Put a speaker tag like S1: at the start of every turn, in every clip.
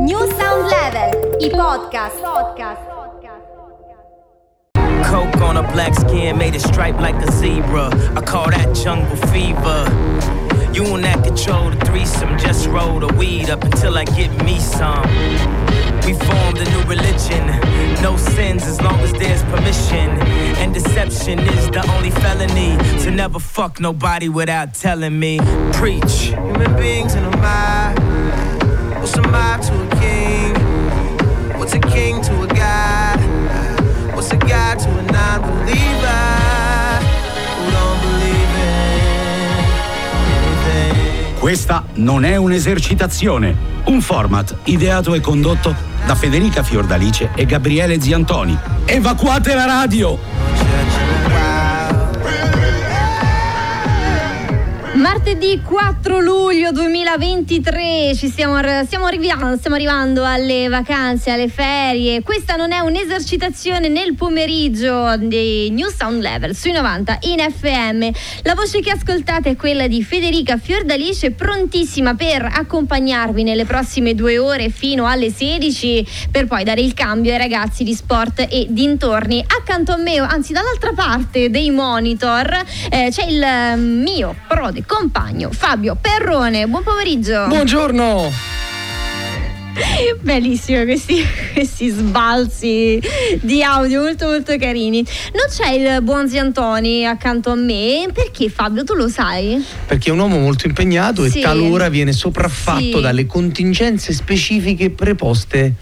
S1: New Sound Level, i podcast. podcast.
S2: Coke on a black skin made it stripe like a zebra. I call that jungle fever. You and that control the threesome. Just roll the weed up until I get me some. We formed a new religion. No sins as long as there's permission. And deception is the only felony. To never fuck nobody without telling me. Preach. Human beings in a mob. What's a mob to
S3: Questa non è un'esercitazione, un format ideato e condotto da Federica Fiordalice e Gabriele Ziantoni. Evacuate la radio!
S1: Martedì 4 luglio 2023 ci stiamo, stiamo, arrivando, stiamo arrivando alle vacanze, alle ferie. Questa non è un'esercitazione nel pomeriggio di New Sound Level sui 90 in FM. La voce che ascoltate è quella di Federica Fiordalice, prontissima per accompagnarvi nelle prossime due ore fino alle 16 per poi dare il cambio ai ragazzi di sport e dintorni. Accanto a me, anzi dall'altra parte dei monitor, eh, c'è il mio prode compagno Fabio Perrone. Buon pomeriggio.
S4: Buongiorno.
S1: Bellissimo questi, questi, sbalzi di audio molto molto carini. Non c'è il buon Ziantoni accanto a me, perché Fabio tu lo sai?
S4: Perché è un uomo molto impegnato sì. e talora viene sopraffatto sì. dalle contingenze specifiche preposte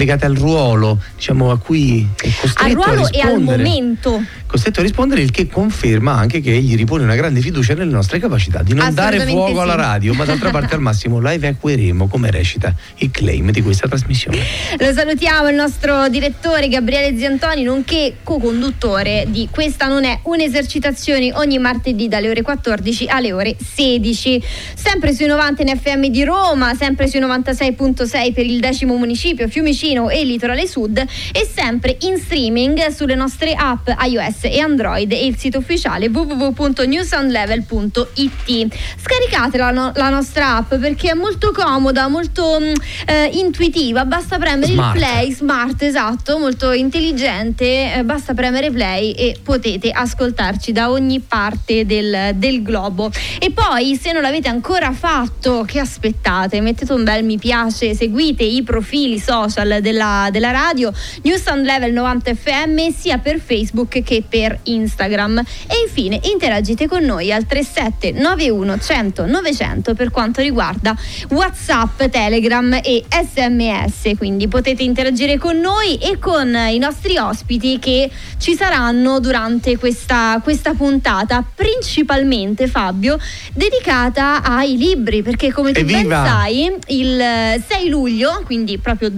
S4: legate al ruolo, diciamo, a cui è costretto
S1: al ruolo
S4: a
S1: e al momento.
S4: Costretto a rispondere, il che conferma anche che egli ripone una grande fiducia nelle nostre capacità di non dare fuoco
S1: sì.
S4: alla radio, ma d'altra parte al massimo la evacueremo, come recita il claim di questa trasmissione.
S1: Lo salutiamo, il nostro direttore Gabriele Ziantoni, nonché co-conduttore di Questa non è un'esercitazione ogni martedì dalle ore 14 alle ore 16. Sempre sui 90 in FM di Roma, sempre sui 96.6 per il decimo municipio, Fiumicino e Litorale Sud e sempre in streaming sulle nostre app iOS e Android e il sito ufficiale www.newsoundlevel.it. Scaricate la, no- la, nostra app perché è molto comoda, molto mm, eh, intuitiva, basta premere
S4: smart.
S1: il play, smart esatto, molto intelligente, eh, basta premere play e potete ascoltarci da ogni parte del, del globo. E poi se non l'avete ancora fatto, che aspettate? Mettete un bel mi piace, seguite i profili social della, della radio, New Sound Level 90 FM sia per Facebook che per Instagram. E infine interagite con noi al 37 91 100 900 per quanto riguarda WhatsApp, Telegram e SMS. Quindi potete interagire con noi e con i nostri ospiti che ci saranno durante questa, questa puntata, principalmente Fabio, dedicata ai libri, perché come tu ben sai, il 6 luglio, quindi proprio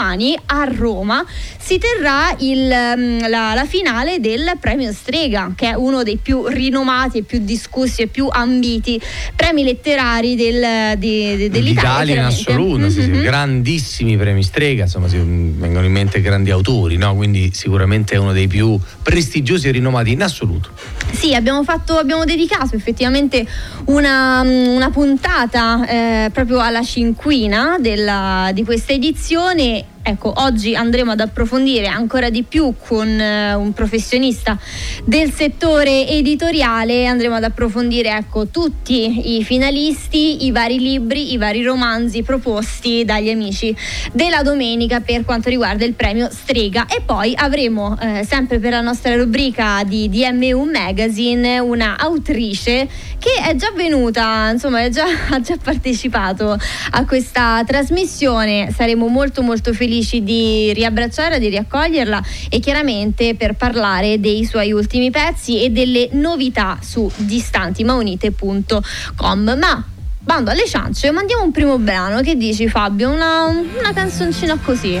S1: dopodomani, a Roma, si terrà il, la, la finale del premio Strega, che è uno dei più rinomati e più discussi e più ambiti premi letterari del, di, di, dell'Italia.
S4: in assoluto,
S1: mm-hmm.
S4: sì, sì, grandissimi premi Strega, insomma, si vengono in mente grandi autori, no? quindi sicuramente è uno dei più prestigiosi e rinomati in assoluto.
S1: Sì, abbiamo, fatto, abbiamo dedicato effettivamente una, una puntata eh, proprio alla cinquina della, di questa edizione Ecco, oggi andremo ad approfondire ancora di più con eh, un professionista del settore editoriale, andremo ad approfondire ecco, tutti i finalisti, i vari libri, i vari romanzi proposti dagli amici della domenica per quanto riguarda il premio Strega. E poi avremo eh, sempre per la nostra rubrica di DMU Magazine una autrice che è già venuta, insomma, già, ha già partecipato a questa trasmissione, saremo molto molto felici felici di riabbracciarla, di riaccoglierla e chiaramente per parlare dei suoi ultimi pezzi e delle novità su distantimaunite.com. Ma bando alle ciance, mandiamo un primo brano. Che dici Fabio? Una, una canzoncina così.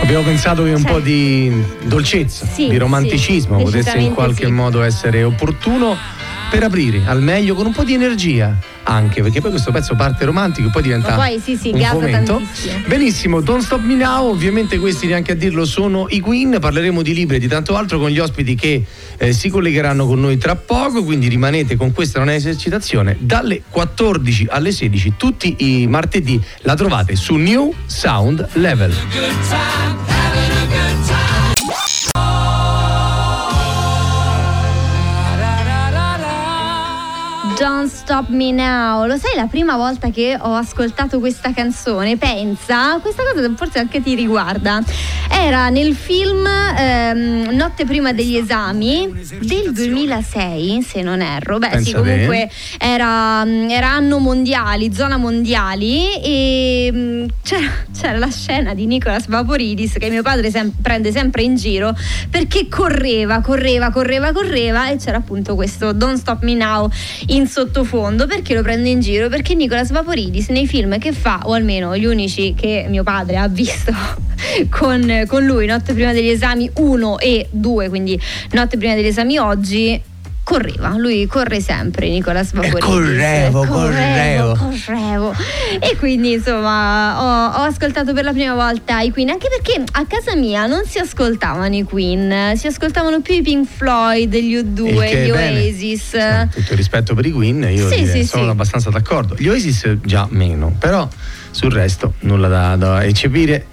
S4: Abbiamo pensato che un cioè, po' di dolcezza, sì, di romanticismo sì, potesse in qualche sì. modo essere opportuno per aprire al meglio con un po' di energia anche perché poi questo pezzo parte romantico e poi diventa Ma poi sì sì un fomento. benissimo Don't Stop Me Now ovviamente questi neanche a dirlo sono i Queen parleremo di libri e di tanto altro con gli ospiti che eh, si collegheranno con noi tra poco quindi rimanete con questa non è esercitazione. Dalle 14 alle 16 tutti i martedì la trovate su New Sound Level
S1: Don't Stop Me Now. Lo sai la prima volta che ho ascoltato questa canzone? Pensa, questa cosa forse anche ti riguarda. Era nel film ehm, Notte prima degli esami del 2006, se non erro. Beh, Pensa sì, comunque era, era, anno mondiali, zona mondiali e mm, c'era, c'era, la scena di Nicolas Vaporidis che mio padre sem- prende sempre in giro perché correva, correva, correva, correva e c'era appunto questo Don't Stop Me Now in sottofondo perché lo prendo in giro? Perché Nicolas Vaporidis nei film che fa, o almeno gli unici che mio padre ha visto con, con lui, Notte prima degli esami 1 e 2, quindi Notte prima degli esami oggi, correva, lui corre sempre Nicolas Vaporini.
S4: Correvo, correvo,
S1: correvo, E quindi insomma ho, ho, ascoltato per la prima volta i Queen, anche perché a casa mia non si ascoltavano i Queen, si ascoltavano più i Pink Floyd, gli U2, gli Oasis.
S4: Sì, tutto il rispetto per i Queen, io sì, sì, sono abbastanza d'accordo. Gli Oasis già meno, però sul resto nulla da, da, eccepire.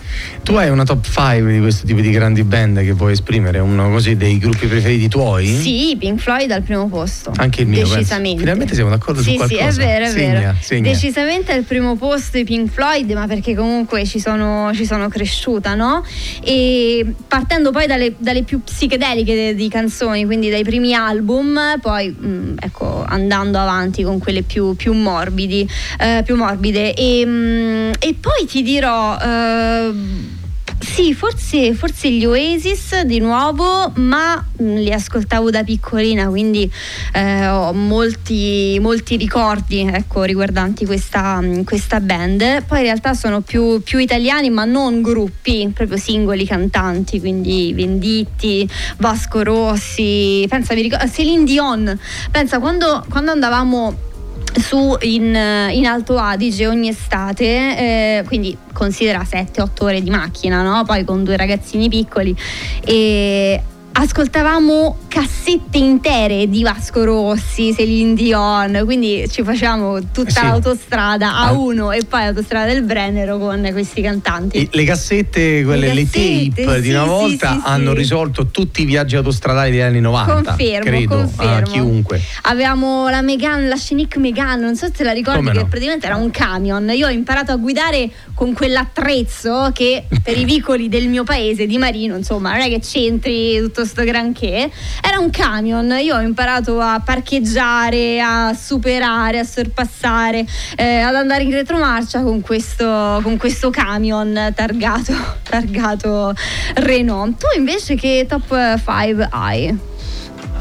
S4: Tu hai una top 5 di questo tipo di grandi band che vuoi esprimere? Uno così dei gruppi preferiti tuoi?
S1: Sì, Pink Floyd al primo posto.
S4: Anche il mio.
S1: Decisamente.
S4: Penso. Finalmente siamo d'accordo
S1: sì,
S4: su qualcosa.
S1: Sì, è vero, è
S4: segna,
S1: vero.
S4: Segna.
S1: Decisamente al primo posto i Pink Floyd, ma perché comunque ci sono, ci sono cresciuta, no? E partendo poi dalle, dalle più psichedeliche di canzoni, quindi dai primi album, poi mh, mm, ecco, andando avanti con quelle più, più morbidi, eh, più morbide. E, mh, mm, e poi ti dirò... Uh, sì, forse, forse, gli Oasis di nuovo, ma mm, li ascoltavo da piccolina, quindi eh, ho molti, molti ricordi ecco, riguardanti questa, mm, questa, band. Poi in realtà sono più, più, italiani, ma non gruppi, proprio singoli cantanti, quindi Venditti, Vasco Rossi, pensa, mi ricordo, Celine Dion. Pensa, quando, quando andavamo su in, in, Alto Adige ogni estate, eh, quindi considera 7-8 ore di macchina, no? poi con due ragazzini piccoli e ascoltavamo cassette intere di Vasco Rossi, Celine Dion, quindi ci facciamo tutta eh sì. l'autostrada A1 ah. e poi l'autostrada del Brennero con questi cantanti.
S4: E le cassette, quelle le, cassette, le tape sì, di una volta sì, hanno risolto tutti i viaggi autostradali degli anni 90.
S1: Confermo,
S4: credo,
S1: confermo.
S4: a chiunque.
S1: Avevamo la Megane, la Scenic Megane, non so se la ricordi Come che no? praticamente era un camion. Io ho imparato a guidare con quell'attrezzo che per i vicoli del mio paese di Marino, insomma, non è che c'entri tutto sto granché, era un camion. Io ho imparato a parcheggiare, a superare, a sorpassare, eh, ad andare in retromarcia con questo, con questo camion targato, targato Renault. Tu invece che top 5 hai?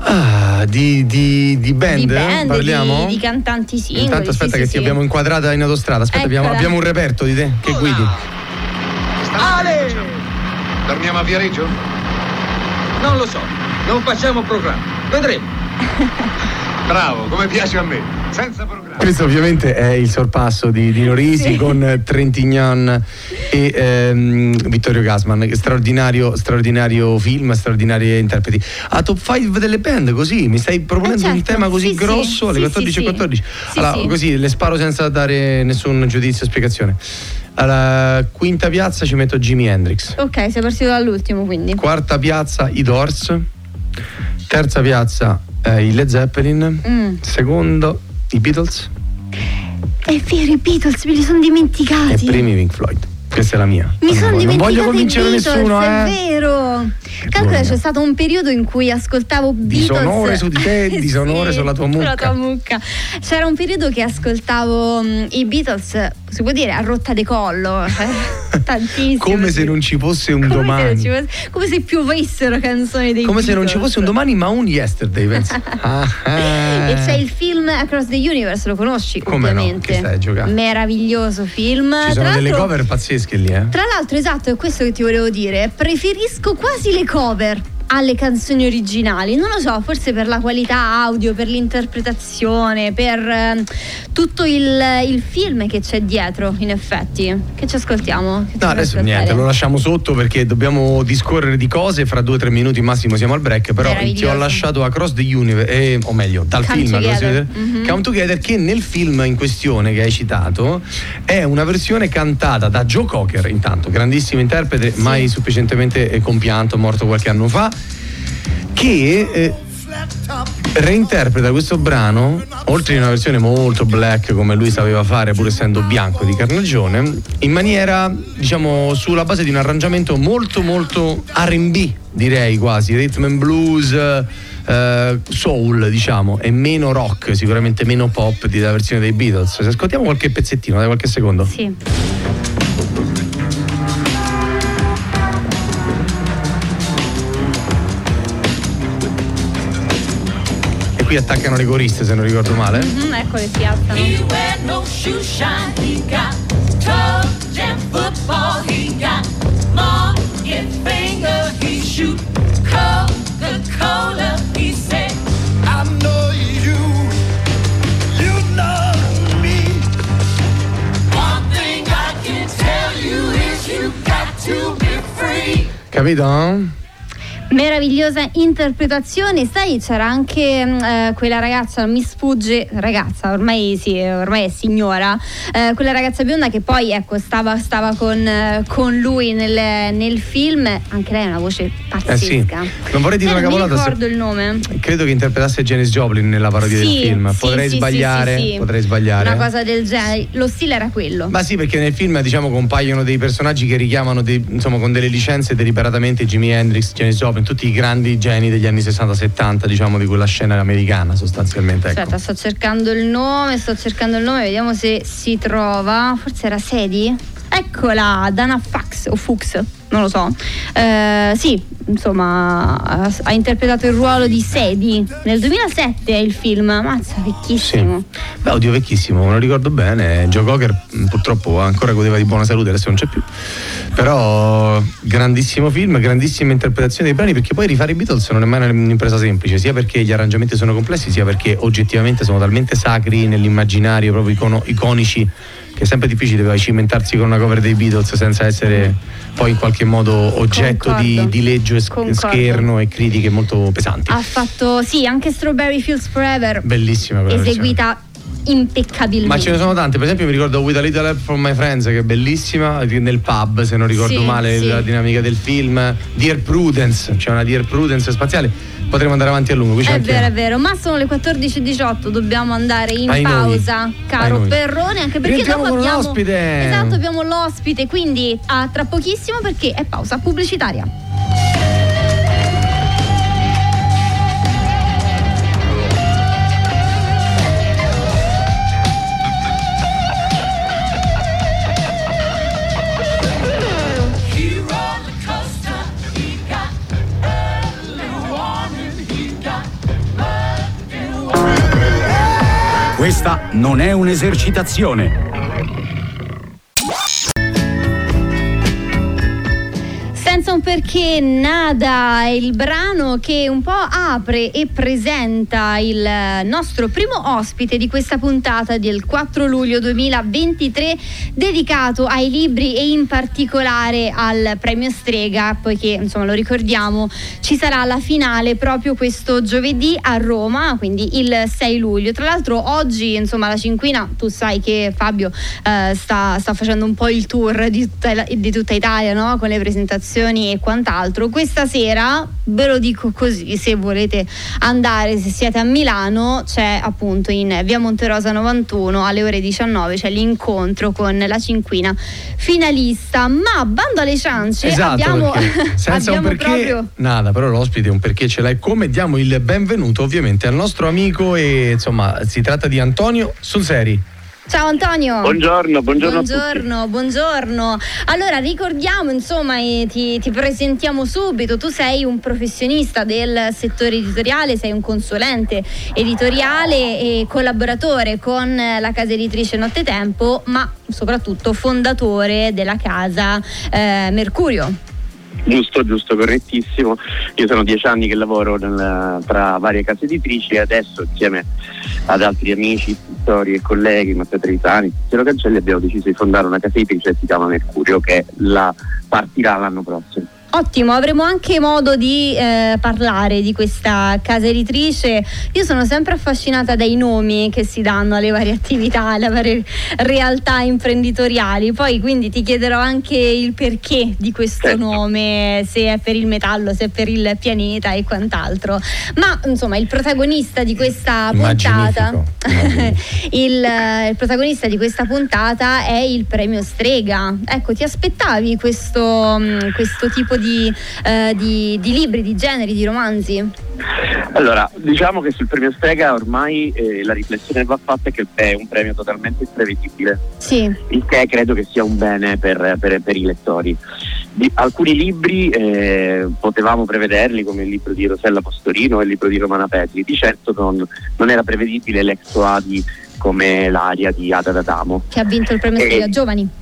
S4: Ah, di, di, di, band, di band
S1: parliamo? Di, di cantanti singoli.
S4: Intanto aspetta
S1: sì,
S4: che
S1: sì,
S4: ti abbiamo inquadrata in autostrada. Aspetta, abbiamo, abbiamo, un reperto di te che guidi.
S5: Ale! Dormiamo a Viareggio? Non lo so, non facciamo programma. Vedremo. Bravo, come piace a me. Senza programma.
S4: Questo ovviamente è il sorpasso di Dino Risi sì. con Trentignan e ehm, Vittorio Gasman. Straordinario, straordinario film, straordinari interpreti. A top 5 delle band, così mi stai proponendo eh certo. un tema così sì, grosso alle 14.14. Sì, allora, così le sparo senza dare nessun giudizio o spiegazione. Alla quinta piazza ci metto Jimi Hendrix.
S1: Ok, sei partito dall'ultimo quindi.
S4: Quarta piazza i Doors. Terza piazza eh, i Led Zeppelin. Mm. Secondo i Beatles.
S1: È vero, i Beatles, me li sono dimenticati.
S4: E primi Pink Floyd. Questa è la mia.
S1: Mi sono
S4: non voglio
S1: convincere
S4: Beatles, nessuno,
S1: eh.
S4: È
S1: vero. Calcola, c'è stato un periodo in cui ascoltavo Beatles.
S4: Disonore su di te, disonore sì, sulla tua mucca. Sulla tua mucca.
S1: C'era un periodo che ascoltavo um, i Beatles, si può dire, a rotta di collo. Eh, tantissimo.
S4: come se non ci fosse un come domani.
S1: Se fosse, come se piovessero canzoni dei
S4: Come
S1: Beatles.
S4: se non ci fosse un domani, ma un yesterday, pensi. ah,
S1: ah. E c'è il film Across the Universe, lo conosci
S4: Come
S1: ovviamente.
S4: No? Che stai giocando?
S1: Meraviglioso film.
S4: Ci sono delle cover pazzesche lì, eh?
S1: Tra l'altro, esatto, è questo che ti volevo dire. Preferisco quasi le cover alle canzoni originali. Non lo so, forse per la qualità audio, per l'interpretazione, per eh, tutto il, il, film che c'è dietro, in effetti. Che ci ascoltiamo? Che
S4: no, adesso niente, lo lasciamo sotto perché dobbiamo discorrere di cose. Fra due o tre minuti massimo siamo al break. Però ti ho lasciato Across the Universe, eh, o meglio, dal
S1: Come
S4: film
S1: together. Mm-hmm.
S4: Come Together, che nel film in questione che hai citato è una versione cantata da Joe Cocker, intanto, grandissimo interprete, sì. mai sufficientemente compianto, morto qualche anno fa che eh, reinterpreta questo brano, oltre in una versione molto black come lui sapeva fare pur essendo bianco di carnagione, in maniera diciamo sulla base di un arrangiamento molto molto RB direi quasi, rhythm and blues, eh, soul diciamo, e meno rock, sicuramente meno pop della versione dei Beatles. Se ascoltiamo qualche pezzettino, dai qualche secondo.
S1: Sì.
S4: Qui attaccano le coriste se non ricordo male.
S1: Mm-hmm, eccole si alzano.
S4: Capito?
S1: Meravigliosa interpretazione. Sai, c'era anche mm, eh, quella ragazza, mi sfugge, ragazza, ormai sì, ormai è signora, eh, quella ragazza bionda che poi ecco, stava, stava con, eh, con, lui nel, nel, film. Anche lei ha una voce pazzesca.
S4: Eh sì. Non vorrei dire una cavolata.
S1: Non ricordo il nome.
S4: Credo che interpretasse Janis Joplin nella parodia
S1: sì,
S4: del film. Potrei sbagliare. Potrei sbagliare.
S1: Una cosa del genere. Lo stile era quello.
S4: Ma sì, perché nel film diciamo compaiono dei personaggi che richiamano dei, insomma, con delle licenze deliberatamente Jimi Hendrix, Janis Joplin tutti i grandi geni degli anni 60-70, diciamo, di quella scena americana sostanzialmente. Ecco.
S1: Aspetta, sto cercando il nome, sto cercando il nome, vediamo se si trova. Forse era Sedi? Eccola, Dana Fax o Fuchs, non lo so. Eh, sì, insomma, ha, interpretato il ruolo di Sedi nel 2007 è il film. Mazza, vecchissimo.
S4: Sì. Beh, oddio, vecchissimo, me lo ricordo bene. Joe Cocker mm, purtroppo ancora godeva di buona salute, adesso non c'è più. Però grandissimo film, grandissima interpretazione dei brani, perché poi rifare i Beatles non è mai un'impresa semplice, sia perché gli arrangiamenti sono complessi, sia perché oggettivamente sono talmente sacri nell'immaginario, proprio iconici che è sempre difficile poi cimentarsi con una cover dei Beatles senza essere poi in qualche modo oggetto di, di, leggio e Concordo. scherno e critiche molto pesanti.
S1: Ha fatto sì anche Strawberry Fields Forever.
S4: Bellissima quella
S1: Eseguita impeccabilmente.
S4: Ma ce ne sono tante, per esempio mi ricordo With a Little Help from My Friends che è bellissima, nel pub se non ricordo
S1: sì,
S4: male
S1: sì.
S4: la dinamica del film, Dear Prudence, c'è una Dear Prudence spaziale, potremmo andare avanti a lungo.
S1: È vero, è vero, ma sono le 14.18, dobbiamo andare in
S4: Ai
S1: pausa,
S4: noi.
S1: caro Perrone, anche perché dopo
S4: con
S1: abbiamo
S4: l'ospite.
S1: Esatto, abbiamo l'ospite, quindi a tra pochissimo perché è pausa pubblicitaria.
S3: Questa non è un'esercitazione.
S1: Perché nada è il brano che un po' apre e presenta il nostro primo ospite di questa puntata del 4 luglio 2023 dedicato ai libri e in particolare al premio Strega poiché insomma lo ricordiamo ci sarà la finale proprio questo giovedì a Roma quindi il 6 luglio tra l'altro oggi insomma la Cinquina tu sai che Fabio eh, sta, sta, facendo un po' il tour di tutta, di tutta Italia no? con le presentazioni e quant'altro. Questa sera, ve lo dico così, se volete andare, se siete a Milano, c'è appunto in via Monterosa 91 alle ore 19 c'è l'incontro con la cinquina finalista. Ma bando alle ciance,
S4: esatto,
S1: abbiamo,
S4: senza
S1: abbiamo
S4: un perché,
S1: proprio...
S4: nada, però l'ospite un perché ce l'hai come diamo il benvenuto ovviamente al nostro amico e insomma si tratta di Antonio Sulseri.
S1: Ciao Antonio.
S6: Buongiorno, buongiorno.
S1: Buongiorno, buongiorno. Allora ricordiamo, insomma, ti, ti, presentiamo subito. Tu sei un professionista del settore editoriale, sei un consulente editoriale e collaboratore con la casa editrice Nottetempo, ma soprattutto fondatore della casa eh, Mercurio.
S6: Giusto, giusto, correttissimo. Io sono dieci anni che lavoro nel, tra varie case editrici e adesso insieme ad altri amici, scrittori e colleghi, Matteo Trevisani, Tiziano Cancelli abbiamo deciso di fondare una casa editrice che si chiama Mercurio che la partirà l'anno prossimo.
S1: Ottimo, avremo anche modo di eh, parlare di questa casa editrice. Io sono sempre affascinata dai nomi che si danno alle varie attività, alle varie realtà imprenditoriali. Poi quindi ti chiederò anche il perché di questo certo. nome, se è per il metallo, se è per il pianeta e quant'altro. Ma insomma, il protagonista di questa puntata il, il protagonista di questa puntata è il premio Strega. Ecco, ti aspettavi questo, questo tipo di di, eh, di, di libri, di generi, di romanzi?
S6: Allora, diciamo che sul premio Strega ormai eh, la riflessione va fatta che è un premio totalmente imprevedibile.
S1: Sì.
S6: Il che credo che sia un bene per, per, per i lettori. Di, alcuni libri eh, potevamo prevederli come il libro di Rosella Postorino e il libro di Romana Petri, di certo non, non era prevedibile l'ex Oadi come l'aria di Ada D'Adamo.
S1: Che ha vinto il premio Strega Giovani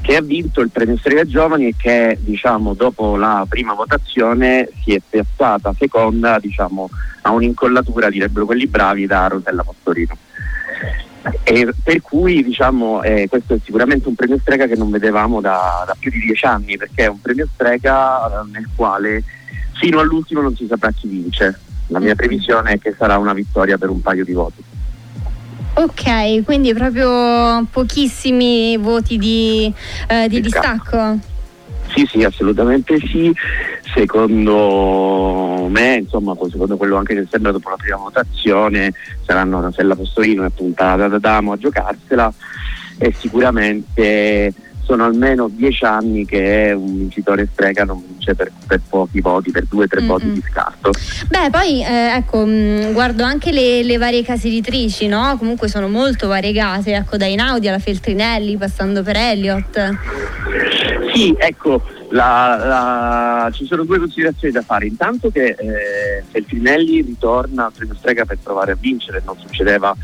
S6: che ha vinto il premio Strega Giovani e che diciamo, dopo la prima votazione si è piazzata seconda diciamo, a un'incollatura, direbbero quelli bravi, da Rosella Pastorino. E per cui diciamo, eh, questo è sicuramente un premio strega che non vedevamo da, da, più di dieci anni, perché è un premio strega eh, nel quale fino all'ultimo non si saprà chi vince. La mia previsione è che sarà una vittoria per un paio di voti.
S1: Ok, quindi proprio pochissimi voti di, eh, di distacco.
S6: Sì, sì, assolutamente sì. Secondo me, insomma, secondo quello anche che sembra dopo la prima votazione, saranno Rosella Postorino e puntata da Damo a giocarsela e sicuramente sono almeno dieci anni che un vincitore strega non vince per, per pochi voti, per due o tre voti di scarto.
S1: Beh, poi eh, ecco, mh, mm, guardo anche le, le, varie case editrici, no? Comunque sono molto variegate, ecco, da Inaudi alla Feltrinelli, passando per Elliott.
S6: Sì, ecco, la, la, ci sono due considerazioni da fare. Intanto che eh, Feltrinelli ritorna al premio strega per provare a vincere, non succedeva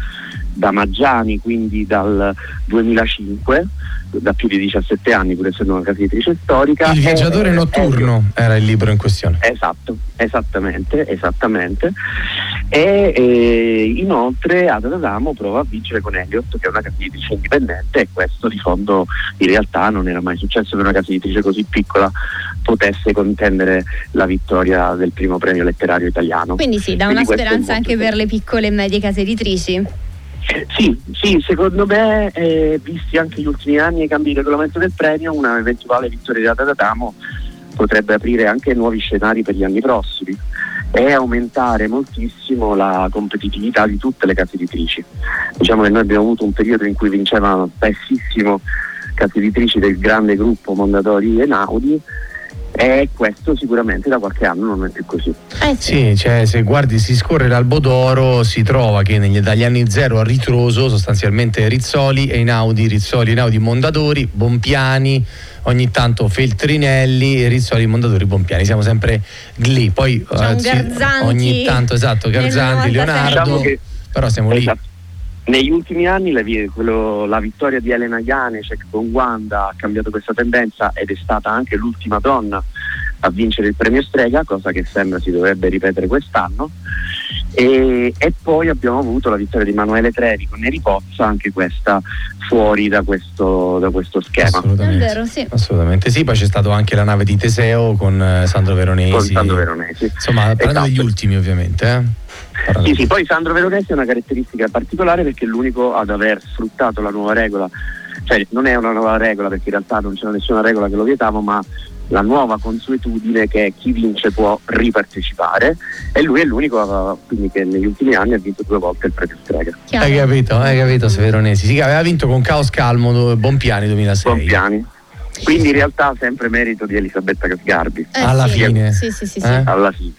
S6: da Maggiani, quindi dal 2005, da più di 17 anni, pur essendo una casa editrice storica.
S4: Il viaggiatore eh, notturno eh, era il libro in questione.
S6: Esatto, esattamente, esattamente. E eh, inoltre Ada Adamo prova a vincere con Elliott, che è una casa editrice indipendente, e questo di fondo in realtà non era mai successo che una casa editrice così piccola potesse contendere la vittoria del primo premio letterario italiano.
S1: Quindi sì, dà una speranza anche per le piccole e medie case editrici.
S6: Sì, sì, secondo me, eh, visti anche gli ultimi anni e i cambi di regolamento del premio, una eventuale vittoria di Adamo potrebbe aprire anche nuovi scenari per gli anni prossimi e aumentare moltissimo la competitività di tutte le case editrici. Diciamo che noi abbiamo avuto un periodo in cui vincevano spessissimo case editrici del grande gruppo Mondadori e Naudi e questo sicuramente da qualche anno non è più così.
S4: Eh sì, cioè, se guardi si scorre l'albo d'oro si trova che negli, dagli anni zero a ritroso sostanzialmente Rizzoli e Inaudi, Rizzoli, Inaudi, Mondadori, Bompiani, ogni tanto Feltrinelli, Rizzoli, Mondadori, Bompiani, siamo sempre lì. Poi
S1: eh,
S4: ogni tanto esatto, Garzanti, Leonardo, diciamo che, però siamo esatto. lì.
S6: Negli ultimi anni la, quello, la, vittoria di Elena Janecek con Wanda ha cambiato questa tendenza ed è stata anche l'ultima donna a vincere il premio Strega, cosa che sembra si dovrebbe ripetere quest'anno. E, e poi abbiamo avuto la vittoria di Emanuele Trevi con Neri Pozza, anche questa fuori da questo, da questo schema.
S4: Assolutamente. Vero, sì. Assolutamente sì, poi c'è stato anche la nave di Teseo con eh, Sandro Veronesi.
S6: Con Sandro Veronesi.
S4: Insomma, parlando esatto. degli ultimi ovviamente. Eh?
S6: Sì, sì, poi Sandro Veronesi è una caratteristica particolare perché è l'unico ad aver sfruttato la nuova regola, cioè non è una nuova regola perché in realtà non c'era nessuna regola che lo vietava, ma la nuova consuetudine che chi vince può ripartecipare e lui è l'unico quindi che negli ultimi anni ha vinto due volte il premio Strega.
S4: Hai capito, hai capito Veronesi? Sì, aveva vinto con Caos Calmo Bompiani 2006.
S6: Bompiani. Quindi in realtà sempre merito di Elisabetta Casgarbi.
S4: Eh, Alla sì. fine.
S1: Sì, sì, sì,
S6: eh? Alla fine.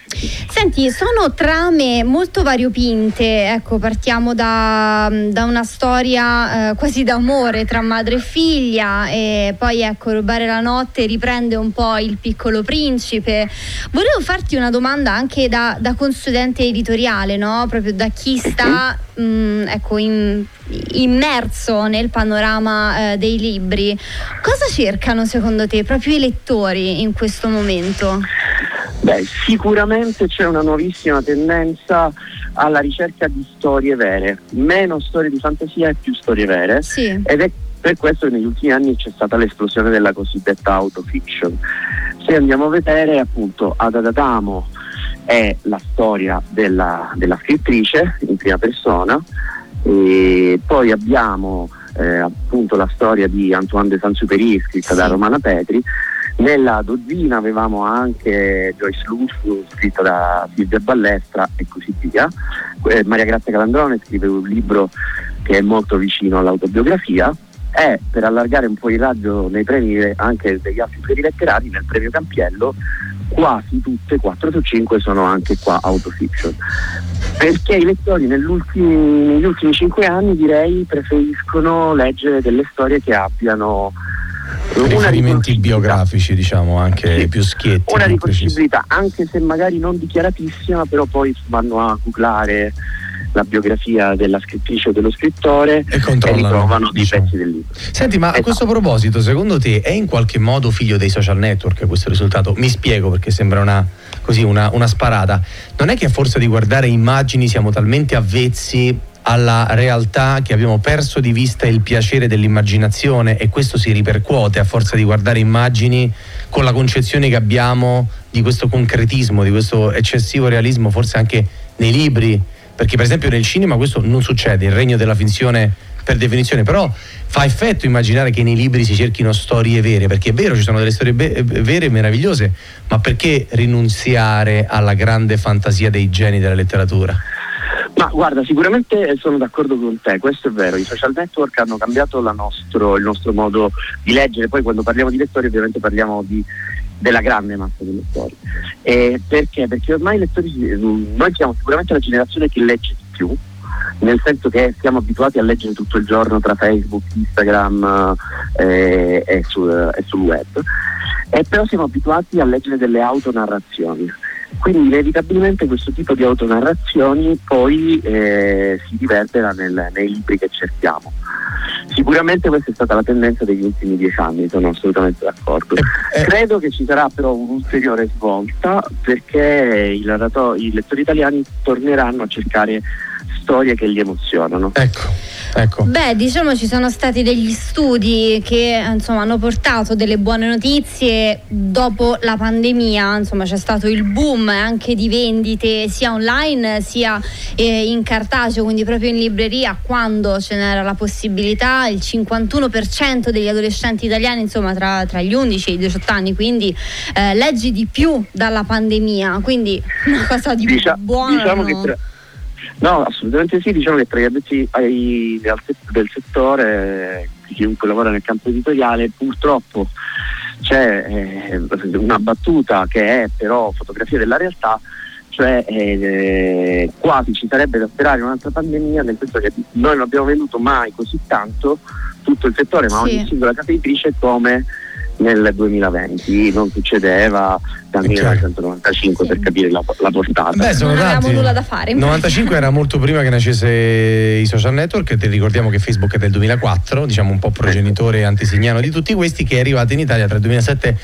S1: Senti, sono trame molto variopinte, ecco, partiamo da, da una storia eh, quasi d'amore tra madre e figlia e poi ecco, rubare la notte riprende un po' il piccolo principe. Volevo farti una domanda anche da, da consulente editoriale, no? Proprio da chi sta mh, mm, ecco, in, immerso nel panorama eh, dei libri. Cosa cercano secondo te proprio i lettori in questo momento?
S6: Beh, sicuramente c'è una nuovissima tendenza alla ricerca di storie vere, meno storie di fantasia e più storie vere.
S1: Sì.
S6: Ed è per questo che negli ultimi anni c'è stata l'esplosione della cosiddetta autofiction. Se andiamo a vedere appunto Ad Adamo è la storia della, della scrittrice in prima persona, e poi abbiamo eh, appunto la storia di Antoine de Saint-Supéry scritta sì. da Romana Petri nella dozzina avevamo anche Joyce Lusso scritta da Silvia Ballestra e così via. Eh, Maria Grazia Calandrone scrive un libro che è molto vicino all'autobiografia e per allargare un po' il raggio nei premi anche degli altri premi letterari nel premio Campiello quasi tutte, 4 su 5 sono anche qua autofiction. Perché i lettori negli ultimi 5 anni direi preferiscono leggere delle storie che abbiano
S4: riferimenti biografici diciamo anche sì, più schietti
S6: una riconoscibilità anche se magari non dichiaratissima però poi vanno a googlare la biografia della scrittrice o dello scrittore
S4: e, e
S6: ritrovano dei diciamo. pezzi del libro.
S4: Senti, ma a questo proposito, secondo te è in qualche modo figlio dei social network questo risultato? Mi spiego perché sembra una, così, una, una sparata. Non è che a forza di guardare immagini siamo talmente avvezzi alla realtà che abbiamo perso di vista il piacere dell'immaginazione e questo si ripercuote a forza di guardare immagini con la concezione che abbiamo di questo concretismo, di questo eccessivo realismo, forse anche nei libri, perché per esempio nel cinema questo non succede, il regno della finzione per definizione, però fa effetto immaginare che nei libri si cerchino storie vere, perché è vero, ci sono delle storie be- vere e meravigliose, ma perché rinunziare alla grande fantasia dei geni della letteratura?
S6: Ma guarda, sicuramente sono d'accordo con te, questo è vero, i social network hanno cambiato nostro, il nostro modo di leggere, poi quando parliamo di lettori ovviamente parliamo di della grande massa di lettori. Eh, perché? Perché ormai i lettori, noi siamo sicuramente la generazione che legge di più, nel senso che siamo abituati a leggere tutto il giorno tra Facebook, Instagram eh, e, sul, e, sul, web, e però siamo abituati a leggere delle autonarrazioni. Quindi inevitabilmente questo tipo di autonarrazioni poi eh, si riverbera nel, nei libri che cerchiamo. Sicuramente questa è stata la tendenza degli ultimi dieci anni, sono assolutamente d'accordo. Eh, eh. Credo che ci sarà però un'ulteriore svolta perché i, i lettori italiani torneranno a cercare storie che li emozionano.
S4: Ecco. Ecco.
S1: Beh, diciamo ci sono stati degli studi che insomma, hanno portato delle buone notizie dopo la pandemia, insomma c'è stato il boom anche di vendite sia online sia eh, in cartaceo, quindi proprio in libreria quando ce n'era la possibilità, il 51% degli adolescenti italiani insomma tra, tra gli 11 e i 18 anni, quindi eh, leggi di più dalla pandemia, quindi una cosa di Dicia, buona.
S6: Diciamo che tra No, assolutamente sì, diciamo che tra gli addetti ai, del settore, chiunque lavora nel campo editoriale, purtroppo c'è eh, una battuta che è però fotografia della realtà, cioè eh, quasi ci sarebbe da sperare un'altra pandemia, nel senso che noi non abbiamo venduto mai così tanto tutto il settore, ma sì. ogni singola casa editrice come nel 2020 non succedeva dal 1995 sì. per capire la, la portata.
S4: Beh, sono
S1: non
S4: avevamo
S1: nulla da fare.
S4: 95 era molto prima che nascesse i social network, ti ricordiamo che Facebook è del 2004, diciamo un po' progenitore antisignano di tutti questi, che è arrivato in Italia tra il 2007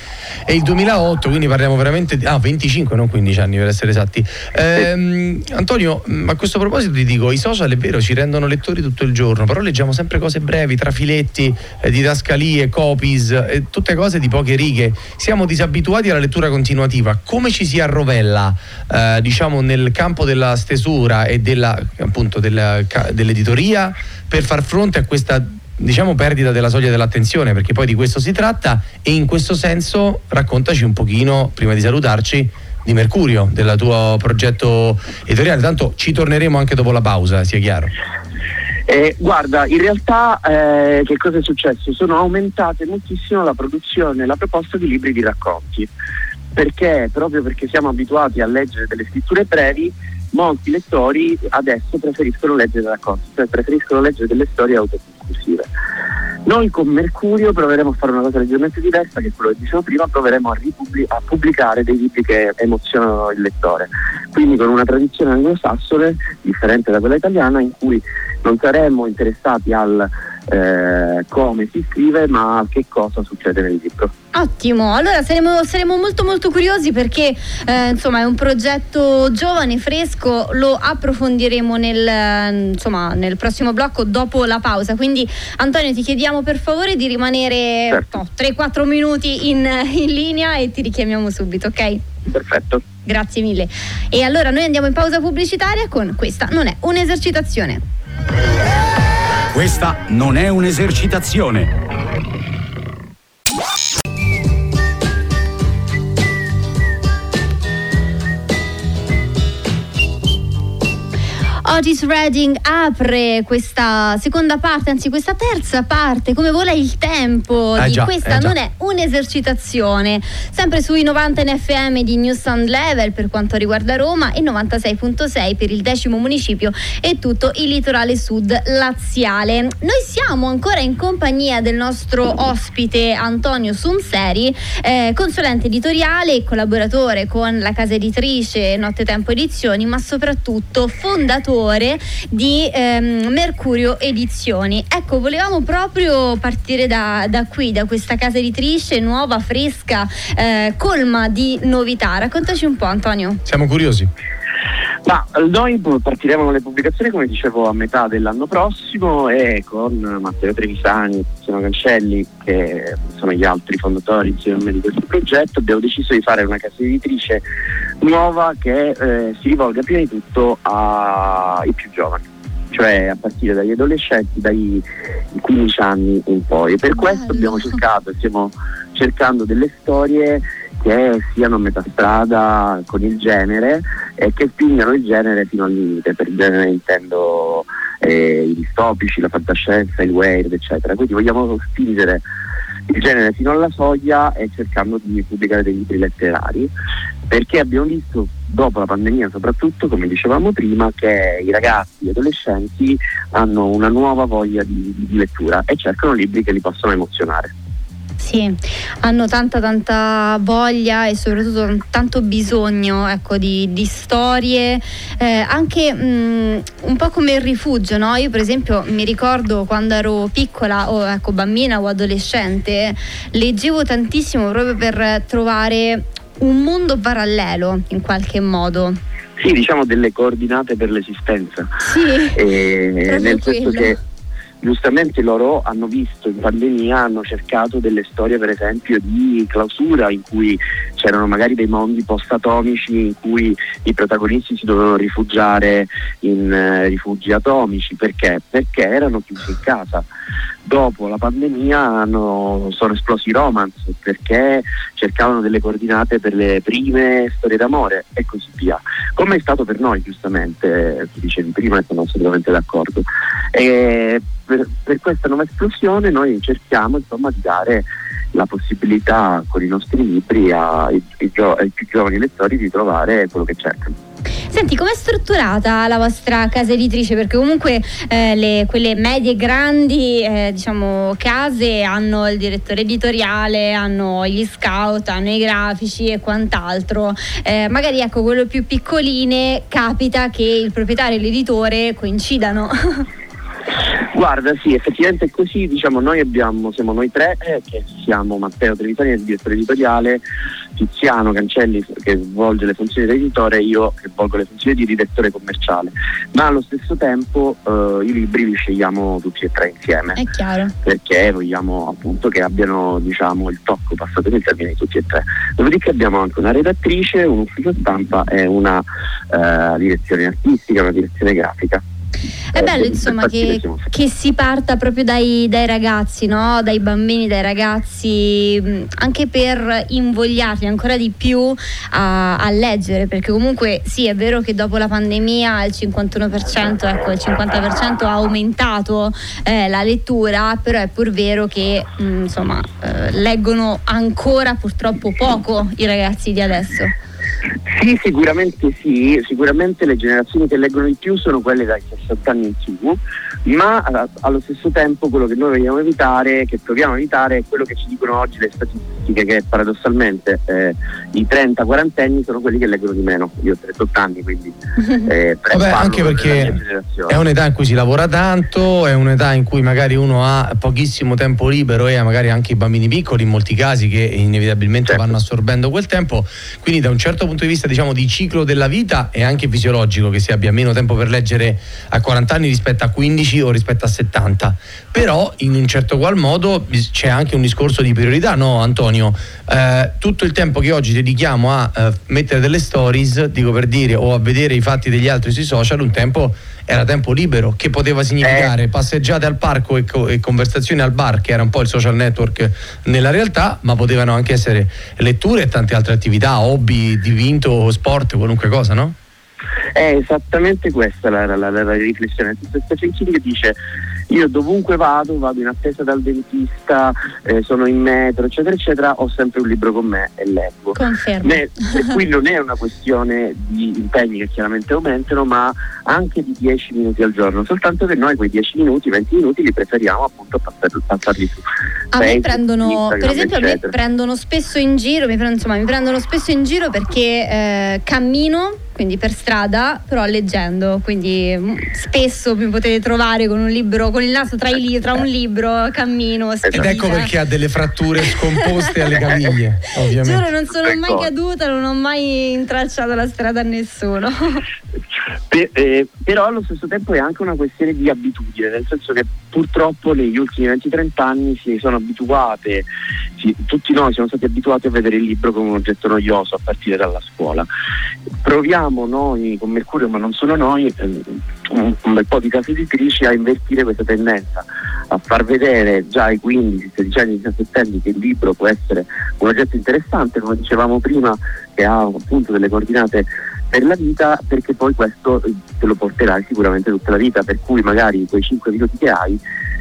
S4: e il 2008, quindi parliamo veramente di ah, 25, non 15 anni per essere esatti. Ehm, Antonio, a questo proposito ti dico, i social è vero, ci rendono lettori tutto il giorno, però leggiamo sempre cose brevi, trafiletti, eh, didascalie, copies, eh, tutte cose di poche righe. Siamo disabituati alla lettura continua continuativa, come ci si arrovella eh, diciamo nel campo della stesura e della, appunto, della, dell'editoria per far fronte a questa diciamo perdita della soglia dell'attenzione perché poi di questo si tratta e in questo senso raccontaci un pochino prima di salutarci di Mercurio, del tuo progetto editoriale, tanto ci torneremo anche dopo la pausa, sia chiaro.
S6: Eh, guarda, in realtà eh, che cosa è successo? Sono aumentate moltissimo la produzione e la proposta di libri di racconti, perché proprio perché siamo abituati a leggere delle scritture brevi, molti lettori adesso preferiscono leggere racconti, cioè preferiscono leggere delle storie autoconclusive. Noi con Mercurio proveremo a fare una cosa leggermente diversa, che quello che dicevo prima, proveremo a, ripubblic- a pubblicare dei libri che emozionano il lettore. Quindi con una tradizione anglosassone, differente da quella italiana, in cui non saremmo interessati al eh, come si scrive ma che cosa succede nel libro.
S1: Ottimo, allora saremo, saremo molto molto curiosi perché eh, insomma è un progetto giovane, fresco, lo approfondiremo nel, insomma, nel prossimo blocco dopo la pausa, quindi Antonio ti chiediamo per favore di rimanere certo. no, 3-4 minuti in, in linea e ti richiamiamo subito, ok?
S6: Perfetto.
S1: Grazie mille. E allora noi andiamo in pausa pubblicitaria con questa, non è un'esercitazione.
S3: Questa non è un'esercitazione
S1: Otis Redding apre questa seconda parte, anzi questa terza parte, come vola il tempo eh di già, questa eh non è un'esercitazione, sempre sui 90 NFM di New Sound Level per quanto riguarda Roma e 96.6 per il decimo municipio e tutto il litorale sud laziale. Noi siamo ancora in compagnia del nostro ospite Antonio Sunseri, eh, consulente editoriale e collaboratore con la casa editrice Notte Tempo Edizioni, ma soprattutto fondatore direttore di ehm, Mercurio Edizioni. Ecco, volevamo proprio partire da, da, qui, da questa casa editrice nuova, fresca, eh, colma di novità. Raccontaci un po', Antonio.
S4: Siamo curiosi.
S6: Ma noi partiremo con le pubblicazioni, come dicevo, a metà dell'anno prossimo e con Matteo Trevisani Tiziano Cancelli, che sono gli altri fondatori insieme di questo progetto, abbiamo deciso di fare una casa editrice nuova che eh, si rivolga prima di tutto ai più giovani cioè a partire dagli adolescenti, dai 15 anni in poi. E per questo abbiamo cercato, stiamo cercando delle storie che siano a metà strada con il genere e che spingano il genere fino al limite. Per genere intendo eh, i distopici, la fantascienza, il weird, eccetera. Quindi vogliamo spingere il genere fino alla soglia e cercando di pubblicare dei libri letterari perché abbiamo visto dopo la pandemia soprattutto come dicevamo prima che i ragazzi e gli adolescenti hanno una nuova voglia di, di lettura e cercano libri che li possono emozionare
S1: sì, hanno tanta tanta voglia e soprattutto tanto bisogno ecco, di, di, storie, eh, anche mh, mm, un po' come il rifugio, no? Io per esempio mi ricordo quando ero piccola o ecco, bambina o adolescente, leggevo tantissimo proprio per trovare un mondo parallelo in qualche modo.
S6: Sì, diciamo delle coordinate per l'esistenza.
S1: Sì,
S6: eh, nel senso che giustamente loro hanno visto in pandemia, hanno cercato delle storie per esempio di clausura in cui c'erano magari dei mondi post-atomici in cui i protagonisti si dovevano rifugiare in eh, rifugi atomici perché? Perché erano chiusi in casa. Dopo la pandemia hanno, sono esplosi i romance perché cercavano delle coordinate per le prime storie d'amore e così via. Come è stato per noi giustamente, tu dicevi prima e sono assolutamente d'accordo. E per, per, questa nuova esplosione noi cerchiamo insomma, di dare la possibilità con i nostri libri ai, ai, gio- ai più giovani lettori di trovare quello che cercano.
S1: Senti, com'è strutturata la vostra casa editrice? Perché comunque eh, le, quelle medie e grandi eh, diciamo, case hanno il direttore editoriale, hanno gli scout, hanno i grafici e quant'altro. Eh, magari ecco, quello più piccoline capita che il proprietario e l'editore coincidano.
S6: Guarda, sì, effettivamente è così, diciamo, noi abbiamo, siamo noi tre, eh, che siamo Matteo Trevitani, il direttore editoriale, Tiziano Cancelli che svolge le funzioni di editore e io che svolgo le funzioni di direttore commerciale, ma allo stesso tempo eh, i libri li scegliamo tutti e tre insieme.
S1: È chiaro.
S6: Perché vogliamo appunto che abbiano diciamo, il tocco passato in termini di tutti e tre. Dopodiché abbiamo anche una redattrice, un ufficio stampa e una eh, direzione artistica, una direzione grafica.
S1: È bello insomma che, che, si parta proprio dai, dai ragazzi, no? dai bambini, dai ragazzi, anche per invogliarli ancora di più a, a, leggere, perché comunque sì è vero che dopo la pandemia il 51%, ecco il 50% ha aumentato eh, la lettura, però è pur vero che mh, insomma eh, leggono ancora purtroppo poco i ragazzi di adesso.
S6: Sì, sicuramente sì, sicuramente le generazioni che leggono di più sono quelle dai 60 anni in su, ma eh, allo stesso tempo quello che noi vogliamo evitare, che proviamo a evitare, è quello che ci dicono oggi le statistiche, che paradossalmente eh, i 30-40 anni sono quelli che leggono di meno. Io ho 38 anni, quindi...
S4: Eh, Vabbè, anche perché è un'età in cui si lavora tanto, è un'età in cui magari uno ha pochissimo tempo libero e ha magari anche i bambini piccoli in molti casi che inevitabilmente certo. vanno assorbendo quel tempo, quindi da un certo punto di vista diciamo di ciclo della vita è anche fisiologico che si abbia meno tempo per leggere a 40 anni rispetto a 15 o rispetto a 70 però in un certo qual modo c'è anche un discorso di priorità no Antonio eh, tutto il tempo che oggi dedichiamo a eh, mettere delle stories dico per dire o a vedere i fatti degli altri sui social un tempo era tempo libero, che poteva significare eh. passeggiate al parco e, co- e, conversazioni al bar, che era un po' il social network nella realtà, ma potevano anche essere letture e tante altre attività, hobby, divinto, sport, qualunque cosa, no?
S6: È esattamente questa la, la, la, la riflessione. Stephen King dice io dovunque vado, vado in attesa dal dentista, eh, sono in metro, eccetera, eccetera, ho sempre un libro con me e leggo.
S1: Confermo. Ne,
S6: e qui non è una questione di impegni che chiaramente aumentano, ma anche di 10 minuti al giorno, soltanto che noi quei 10 minuti, 20 minuti li preferiamo appunto passar, passarli su.
S1: A me prendono, Instagram, per esempio, eccetera. a me prendono spesso in giro, mi, prendo, insomma, mi prendono spesso in giro perché eh, cammino quindi per strada, però leggendo, quindi mm, spesso mi potete trovare con un libro, con il naso tra, i, tra un libro, cammino.
S4: Spinta. Ed ecco perché ha delle fratture scomposte alle caviglie, ovviamente.
S1: Giuro, non sono mai caduta, non ho mai intralciato la strada a nessuno.
S6: Per, eh, però allo stesso tempo è anche una questione di abitudine, nel senso che purtroppo negli ultimi 20-30 anni si sono abituate, si, tutti noi siamo stati abituati a vedere il libro come un oggetto noioso a partire dalla scuola. Proviamo noi con Mercurio, ma non solo noi, eh, un, un bel po' di case editrici a invertire questa tendenza, a far vedere già ai 15, 16 anni, 17 anni che il libro può essere un oggetto interessante, come dicevamo prima, che ha appunto delle coordinate per la vita perché poi questo eh, te lo porterai sicuramente tutta la vita, per cui magari quei 5 minuti che hai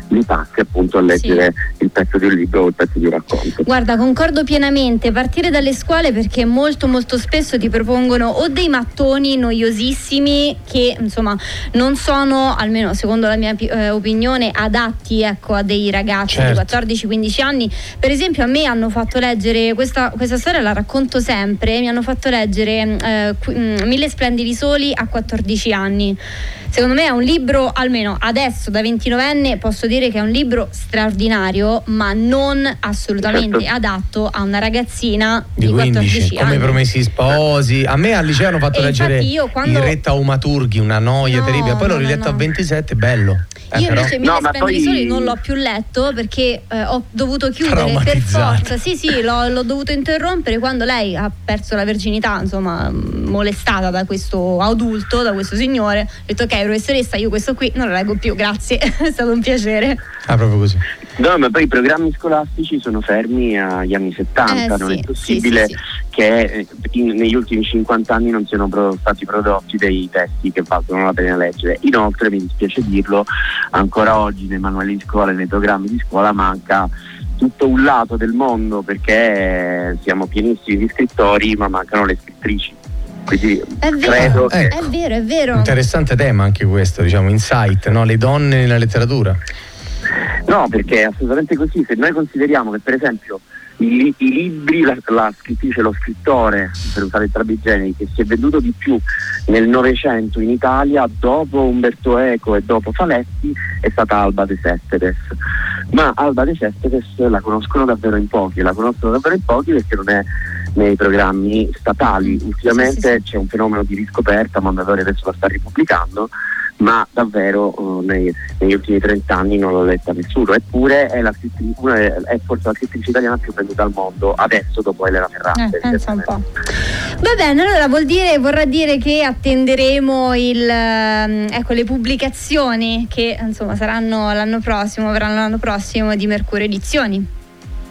S6: li passi appunto a leggere sì. il pezzo di un libro o il pezzo di un racconto.
S1: Guarda, concordo pienamente, partire dalle scuole perché molto molto spesso ti propongono o dei mattoni noiosissimi che insomma non sono, almeno secondo la mia eh, opinione, adatti ecco, a dei ragazzi certo. di 14-15 anni. Per esempio a me hanno fatto leggere, questa, questa storia la racconto sempre, mi hanno fatto leggere eh, mm, Mille splendidi soli a 14 anni. Secondo me è un libro, almeno adesso da 29enne posso dire che è un libro straordinario, ma non assolutamente certo. adatto a una ragazzina di, di 14
S4: anni. Come promessi sposi. A me al liceo hanno fatto e leggere io, quando... il Retta Umaturghi, una noia no, terribile, poi l'ho riletto no. a 27, bello.
S1: Eh, io invece Mille no, poi... soli non l'ho più letto perché eh, ho dovuto chiudere per forza. Sì, sì, l'ho, l'ho, dovuto interrompere quando lei ha perso la verginità, insomma, molestata da questo adulto, da questo signore. Ho detto ok, professoressa, io questo qui non lo leggo più, grazie, è stato un piacere.
S4: Ah, proprio così.
S6: No, ma poi i programmi scolastici sono fermi agli anni 70, eh, non sì, è possibile sì, sì, che eh, in, negli ultimi 50 anni non siano pro- stati prodotti dei testi che valgono la pena leggere. Inoltre, mi dispiace dirlo, ancora oggi nei manuali di scuola e nei programmi di scuola manca tutto un lato del mondo perché siamo pienissimi di scrittori ma mancano le scrittrici. Quindi
S1: è vero, che... è vero, è vero.
S4: Interessante tema anche questo, diciamo, insight, no? le donne nella letteratura.
S6: No, perché è assolutamente così. Se noi consideriamo che per esempio i, i libri, la, la, scrittrice, lo scrittore, per usare entrambi i generi, che si è venduto di più nel Novecento in Italia, dopo Umberto Eco e dopo Faletti, è stata Alba De Cespedes. Ma Alba De Cespedes la conoscono davvero in pochi, la conoscono davvero in pochi perché non è nei programmi statali. Ultimamente sì, sì, sì. c'è un fenomeno di riscoperta, Mondadori adesso la sta ripubblicando, ma davvero uh, nei, negli ultimi 30 anni non l'ho letta nessuno, eppure è, la una, è forse la scrittrice italiana più venduta al mondo adesso dopo Elena Ferrante.
S1: Eh, pensa un po'. Va bene, allora vuol dire, vorrà dire che attenderemo il, ehm, ecco, le pubblicazioni che insomma saranno l'anno prossimo, verranno l'anno prossimo di Mercurio Edizioni.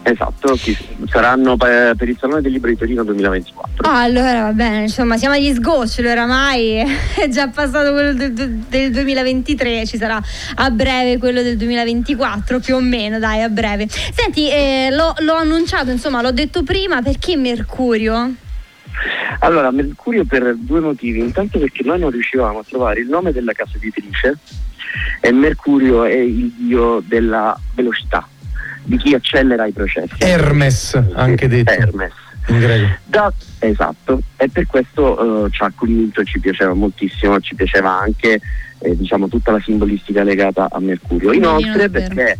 S6: Esatto, saranno per il Salone del Libro di Torino 2024.
S1: Ah, allora va bene, insomma siamo agli sgoccioli oramai, è già passato quello del, del, 2023, ci sarà a breve quello del 2024, più o meno, dai, a breve. Senti, eh, l'ho, l'ho annunciato, insomma, l'ho detto prima, perché Mercurio?
S6: Allora, Mercurio per due motivi. Intanto perché noi non riuscivamo a trovare il nome della casa editrice e Mercurio è il dio della velocità di chi accelera i processi.
S4: Hermes, anche detto.
S6: Hermes. Da, esatto, e per questo uh, ci ha convinto, ci piaceva moltissimo, ci piaceva anche eh, diciamo, tutta la simbolistica legata a Mercurio. Inoltre perché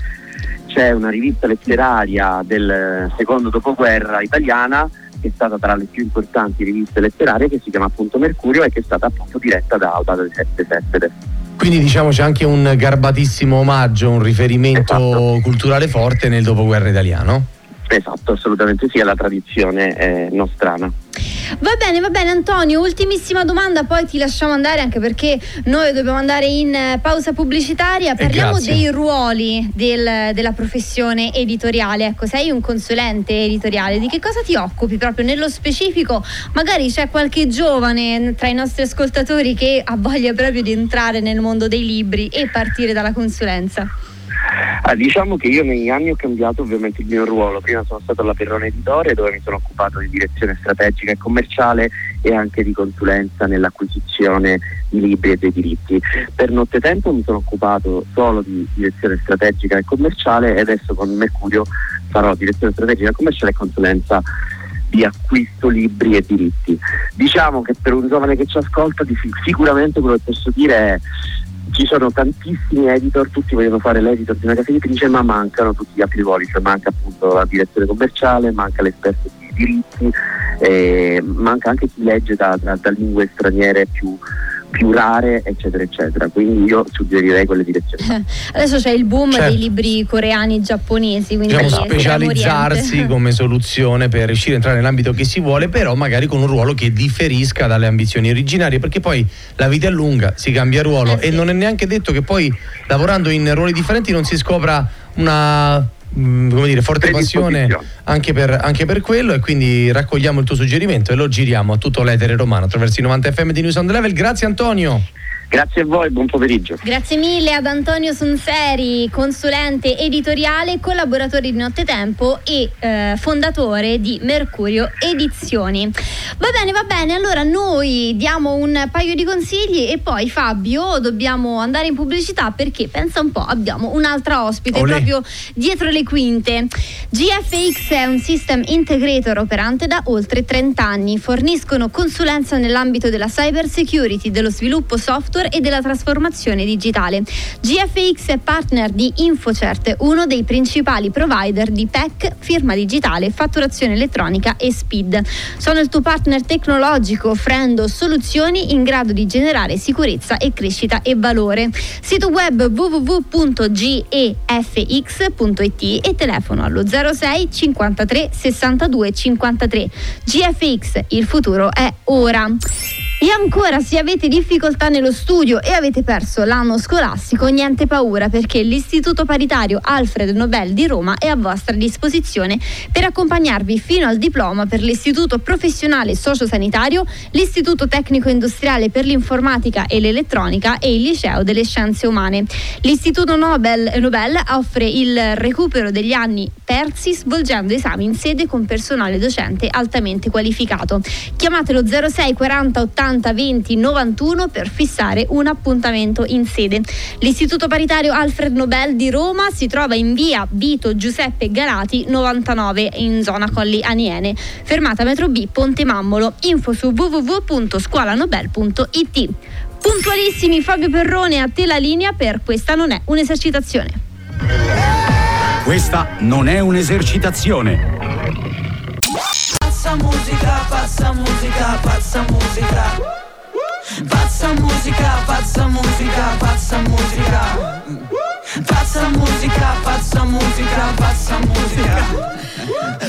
S6: c'è una rivista letteraria del secondo dopoguerra italiana che è stata tra le più importanti riviste letterarie che si chiama appunto Mercurio e che è stata appunto diretta da Alba del Sette Sette.
S4: Quindi diciamo c'è anche un garbatissimo omaggio, un riferimento esatto. culturale forte nel dopoguerra italiano.
S6: Esatto, assolutamente sì, è la tradizione eh, nostrana.
S1: Va bene, va bene Antonio, ultimissima domanda, poi ti lasciamo andare anche perché noi dobbiamo andare in eh, pausa pubblicitaria. Parliamo dei ruoli del, della professione editoriale. Ecco, sei un consulente editoriale, di che cosa ti occupi proprio nello specifico? Magari c'è qualche giovane tra i nostri ascoltatori che ha voglia proprio di entrare nel mondo dei libri e partire dalla consulenza.
S6: Ah, diciamo che io negli anni ho cambiato ovviamente il mio ruolo, prima sono stato alla Perrone Editore dove mi sono occupato di direzione strategica e commerciale e anche di consulenza nell'acquisizione di libri e dei diritti. Per nottetempo mi sono occupato solo di direzione strategica e commerciale e adesso con Mercurio farò direzione strategica e commerciale e consulenza di acquisto libri e diritti. Diciamo che per un giovane che ci ascolta sicuramente quello che posso dire è ci sono tantissimi editor, tutti vogliono fare l'editor di una casa editrice, ma mancano tutti gli altri ruoli, cioè manca appunto la direzione commerciale, manca l'esperto di diritti, eh, manca anche chi legge da, da, da lingue straniere più più rare, eccetera, eccetera. Quindi io suggerirei quelle direzioni.
S1: Adesso c'è il boom certo. dei libri coreani e giapponesi, quindi
S4: diciamo specializzarsi come soluzione per riuscire a entrare nell'ambito che si vuole, però magari con un ruolo che differisca dalle ambizioni originarie, perché poi la vita è lunga, si cambia ruolo eh, e non è neanche detto che poi lavorando in ruoli differenti non si scopra una Mm, come dire, forte passione anche per, anche per, quello e quindi raccogliamo il tuo suggerimento e lo giriamo a tutto l'etere romano attraverso i 90 FM di News on the Level. Grazie Antonio.
S6: Grazie a voi, buon pomeriggio.
S1: Grazie mille ad Antonio Sunseri, consulente editoriale, collaboratore di Nottetempo e eh, fondatore di Mercurio Edizioni. Va bene, va bene, allora noi diamo un paio di consigli e poi Fabio dobbiamo andare in pubblicità perché pensa un po', abbiamo un'altra ospite Olè. proprio dietro le quinte. GFX è un system integrator operante da oltre 30 anni, forniscono consulenza nell'ambito della cyber security, dello sviluppo software software e della trasformazione digitale. GFX è partner di InfoCert, uno dei principali provider di PEC, firma digitale, fatturazione elettronica e SPID. Sono il tuo partner tecnologico offrendo soluzioni in grado di generare sicurezza e crescita e valore. Sito web www.gefx.it e telefono allo 06 53 62 53. GFX, il futuro è ora. E ancora, se avete difficoltà nello studio e avete perso l'anno scolastico, niente paura perché l'Istituto Paritario Alfred Nobel di Roma è a vostra disposizione per accompagnarvi fino al diploma per l'Istituto Professionale Sociosanitario, l'Istituto Tecnico Industriale per l'Informatica e l'Elettronica e il Liceo delle Scienze Umane. L'Istituto Nobel, Nobel offre il recupero degli anni persi svolgendo esami in sede con personale docente altamente qualificato. Chiamatelo 06 40 80 80 20 91 per fissare un appuntamento in sede. L'Istituto Paritario Alfred Nobel di Roma si trova in via Vito Giuseppe Galati 99 in zona Colli Aniene. Fermata metro B Ponte Mammolo. Info su www.scuolanobel.it. Puntualissimi Fabio Perrone a te la linea per questa non è un'esercitazione.
S3: Questa non è un'esercitazione
S7: pazza musica, pazza musica, pazza musica.
S2: Pazza musica, pazza musica, pazza musica. Pazza musica, pazza musica, pazza musica.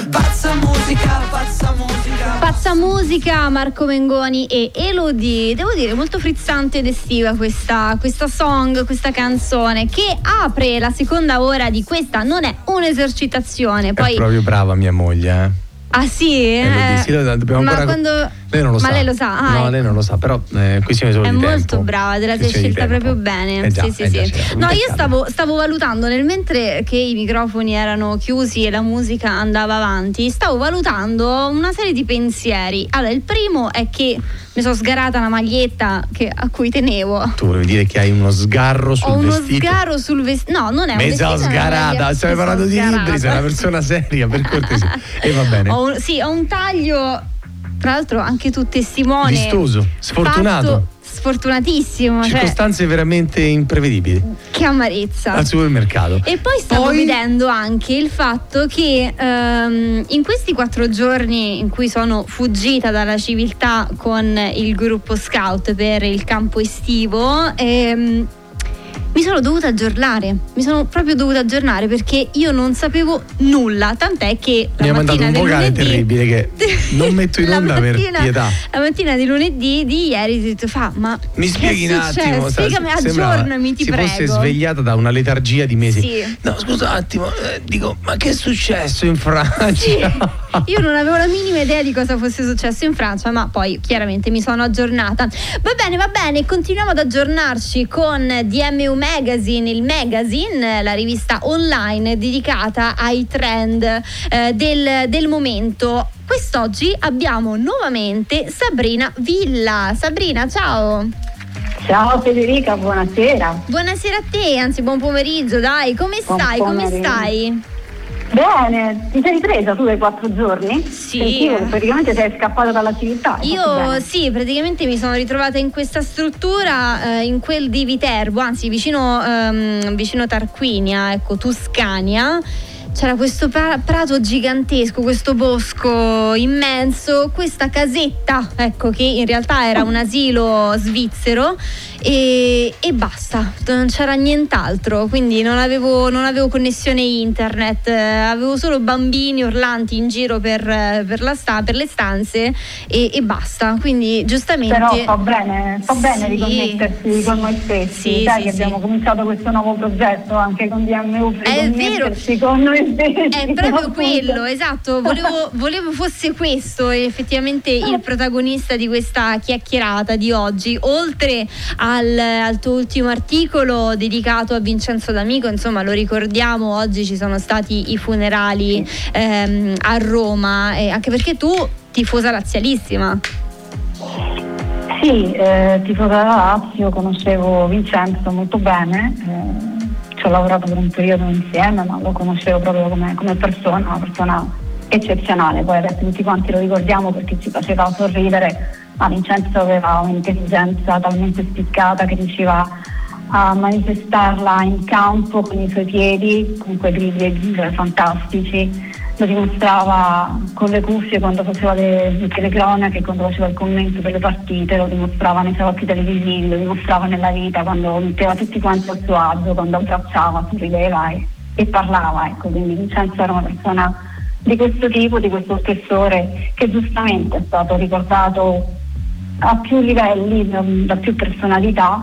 S2: Pazza musica, pazza musica.
S1: Pazza musica, Marco Mengoni e Elodie. Devo dire, molto frizzante ed estiva questa, questa song, questa canzone che apre la seconda ora di questa. Non è un'esercitazione. Poi...
S4: È proprio brava mia moglie, eh.
S1: Ah sì?
S4: Eh, sì, dobbiamo
S1: ma
S4: ancora...
S1: quando...
S4: Lei non lo
S1: ma
S4: sa.
S1: lei lo sa. Ah,
S4: no,
S1: ecco.
S4: lei non lo sa, però eh, questione solo
S1: è molto brava, te la sei scelta proprio bene.
S4: Eh già,
S1: sì, sì,
S4: eh già,
S1: sì.
S4: un
S1: No, io stavo, stavo valutando nel mentre che i microfoni erano chiusi e la musica andava avanti, stavo valutando una serie di pensieri. Allora, il primo è che mi sono sgarata una maglietta che- a cui tenevo.
S4: Tu volevi dire che hai uno sgarro sul
S1: Ho uno
S4: vestito?
S1: sgarro sul vestito. No, non è un
S4: Mezza
S1: vestito. è una
S4: sgarata, stiamo
S1: mi sono
S4: parlando di libri, sei una persona seria, per cortesia. E va bene.
S1: Ho un- sì, ho un taglio, tra l'altro anche tu testimone.
S4: Vistoso, sfortunato.
S1: fatto Sfortunatissimo, cioè,
S4: Circostanze veramente imprevedibili
S1: che amarezza.
S4: al supermercato.
S1: E poi stavo
S4: Poi-
S1: vedendo anche il fatto che ehm, in questi quattro giorni in cui sono fuggita dalla civiltà con il gruppo scout per il campo estivo, ehm, mi sono dovuta aggiornare, mi sono proprio dovuta aggiornare perché io non sapevo nulla, tant'è che la
S4: Mi ha mandato
S1: mattina
S4: un vocale
S1: lunedì
S4: terribile che non metto in onda per
S1: mattina-
S4: pietà.
S1: La mattina di lunedì di ieri ti ho detto fa, ma
S4: Mi spieghi un attimo,
S1: Spiegami, aggiornami, ti
S4: si
S1: prego.
S4: fosse svegliata da una letargia di mesi.
S1: Sì.
S4: No, scusa un attimo, eh, dico, ma che è successo in Francia?
S1: Sì, io non avevo la minima idea di cosa fosse successo in Francia, ma poi chiaramente mi sono aggiornata. Va bene, va bene, continuiamo ad aggiornarci con DMU Magazine, il magazine, la rivista online dedicata ai trend eh, del, del momento. Quest'oggi abbiamo nuovamente Sabrina Villa. Sabrina, ciao.
S7: Ciao Federica, buonasera.
S1: Buonasera a te, anzi buon pomeriggio, dai, come
S7: Buon
S1: stai? Come
S7: pomeriggio.
S1: stai?
S7: Bene, ti sei ripresa tu dai quattro giorni?
S1: Sì.
S7: Sentivo praticamente sei scappata dalla civiltà.
S1: Io sì, praticamente mi sono ritrovata in questa struttura, eh, in quel di Viterbo, anzi vicino, ehm, vicino Tarquinia, ecco, Tuscania. C'era questo pra- prato gigantesco, questo bosco immenso, questa casetta, ecco, che in realtà era un asilo svizzero e, e basta, non c'era nient'altro, quindi non avevo, non avevo connessione internet, eh, avevo solo bambini urlanti in giro per, eh, per la sta- per le stanze e, e basta, quindi giustamente...
S7: Però fa bene, fa bene
S1: Sì.
S7: riconnettersi con noi stessi.
S1: Sì,
S7: Sai
S1: sì,
S7: che
S1: sì.
S7: abbiamo cominciato questo nuovo progetto anche con DMU
S1: È
S7: riconnettersi con noi stessi.
S1: È proprio quello, esatto. Volevo, volevo fosse questo effettivamente il protagonista di questa chiacchierata di oggi. Oltre al, al tuo ultimo articolo dedicato a Vincenzo D'Amico, insomma, lo ricordiamo, oggi ci sono stati i funerali ehm, a Roma, e anche perché tu, tifosa razzialissima.
S7: Sì, eh, tifosa della Lazio, conoscevo Vincenzo molto bene, eh, ci ho lavorato per un periodo insieme, ma lo conoscevo proprio come, come persona, una persona eccezionale, poi adesso tutti quanti lo ricordiamo perché ci faceva sorridere, ma Vincenzo aveva un'intelligenza talmente spiccata che riusciva a manifestarla in campo con i suoi piedi, con quei dribbling fantastici lo dimostrava con le cuffie quando faceva le, le telecronache, quando faceva il commento delle partite, lo dimostrava nei salotti televisivi, lo dimostrava nella vita, quando metteva tutti quanti a suo agio, quando abbracciava, sorrideva e, e parlava. Ecco. Quindi Vincenzo era una persona di questo tipo, di questo spessore, che giustamente è stato ricordato a più livelli, da, più personalità.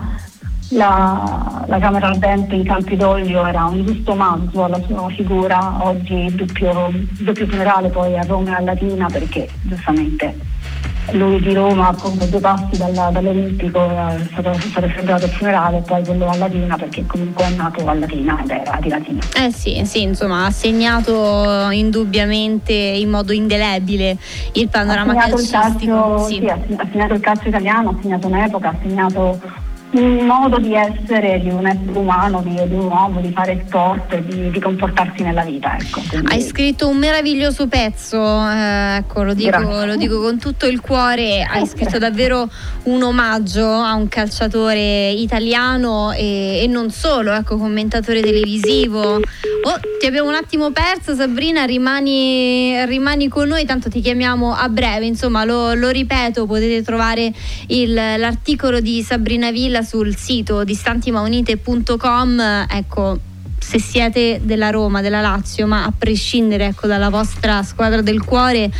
S7: La, la Camera Ardente in Campidoglio era un giusto omaggio alla sua figura, oggi doppio, doppio funerale poi a Roma e a Latina perché giustamente lui di Roma appunto due passi dalla- dall'Olimpico è stato, stato celebrato il funerale e poi quello a Latina perché comunque è nato a Latina ed era di Latina.
S1: Eh sì, sì, insomma, ha segnato indubbiamente in modo indelebile il panorama
S7: ha segnato il
S1: calcistico.
S7: calcio,
S1: sì.
S7: sì, ha segnato il calcio italiano, ha segnato un'epoca, ha segnato un modo di essere di un essere umano, di, di un uomo, di fare sport, di, di comportarsi nella vita. Ecco.
S1: Quindi... Hai scritto un meraviglioso pezzo, eh, ecco, lo dico, lo dico, con tutto il cuore, hai scritto davvero un omaggio a un calciatore italiano e, e non solo, ecco, commentatore televisivo. Oh, ti abbiamo un attimo perso Sabrina, rimani, rimani con noi, tanto ti chiamiamo a breve, insomma lo, lo ripeto, potete trovare il, l'articolo di Sabrina Villa sul sito distantimaunite.com, ecco, se siete della Roma, della Lazio, ma a prescindere ecco, dalla vostra squadra del cuore,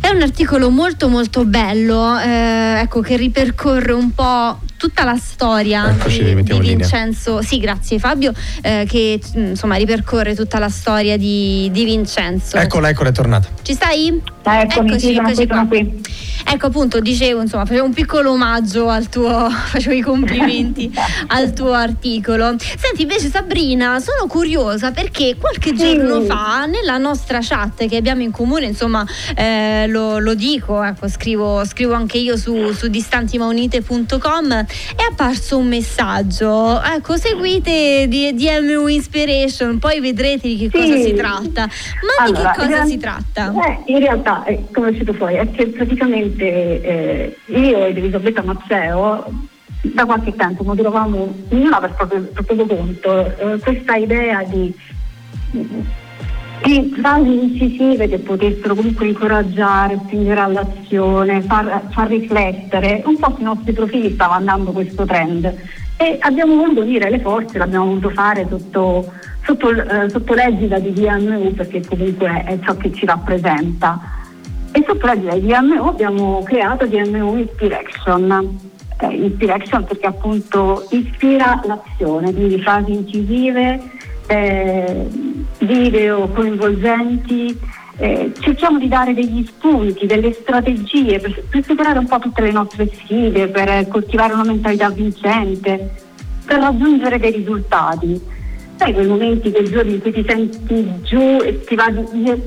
S1: è un articolo molto molto bello, eh, ecco, che ripercorre un po' tutta la storia
S4: Eccoci,
S1: di, di Vincenzo. Sì, grazie Fabio, eh, che insomma ripercorre tutta la storia di, di Vincenzo.
S4: Eccola, eccola, è tornata.
S1: Ci stai?
S7: Eccomi, eccoci, sì, eccoci qua. Qui.
S1: Ecco appunto, dicevo, insomma, facevo un piccolo omaggio al tuo, facevo i complimenti al tuo articolo. Senti, invece Sabrina, sono curiosa perché qualche giorno fa nella nostra chat che abbiamo in comune, insomma, eh, lo, lo, dico, ecco, scrivo, scrivo, anche io su, su distantimaunite.com, è apparso un messaggio. Ecco, seguite DMU Inspiration, poi vedrete di che sì. cosa si tratta. Ma allora, di che cosa si tratta?
S7: Eh, in realtà, come è uscito fuori, è che praticamente eh, io ed Elisabetta Mazzeo da qualche tempo moderavamo, non per proprio, proprio conto, eh, questa idea di, di frasi incisive che potessero comunque incoraggiare, spingere all'azione, far, far, riflettere. Un po' sui nostri profili stava andando questo trend e abbiamo voluto unire le forze, l'abbiamo voluto fare sotto, sotto, eh, sotto l'egida di DMU perché comunque è ciò che ci rappresenta e la di DMU abbiamo creato DMU Inspiration. Eh, Inspiration perché appunto ispira l'azione, quindi frasi incisive, eh, video coinvolgenti. Eh, cerchiamo di dare degli spunti, delle strategie per, per, superare un po' tutte le nostre sfide, per coltivare una mentalità vincente, per raggiungere dei risultati. Sai quei momenti, quei giorni in cui ti senti giù e ti va di,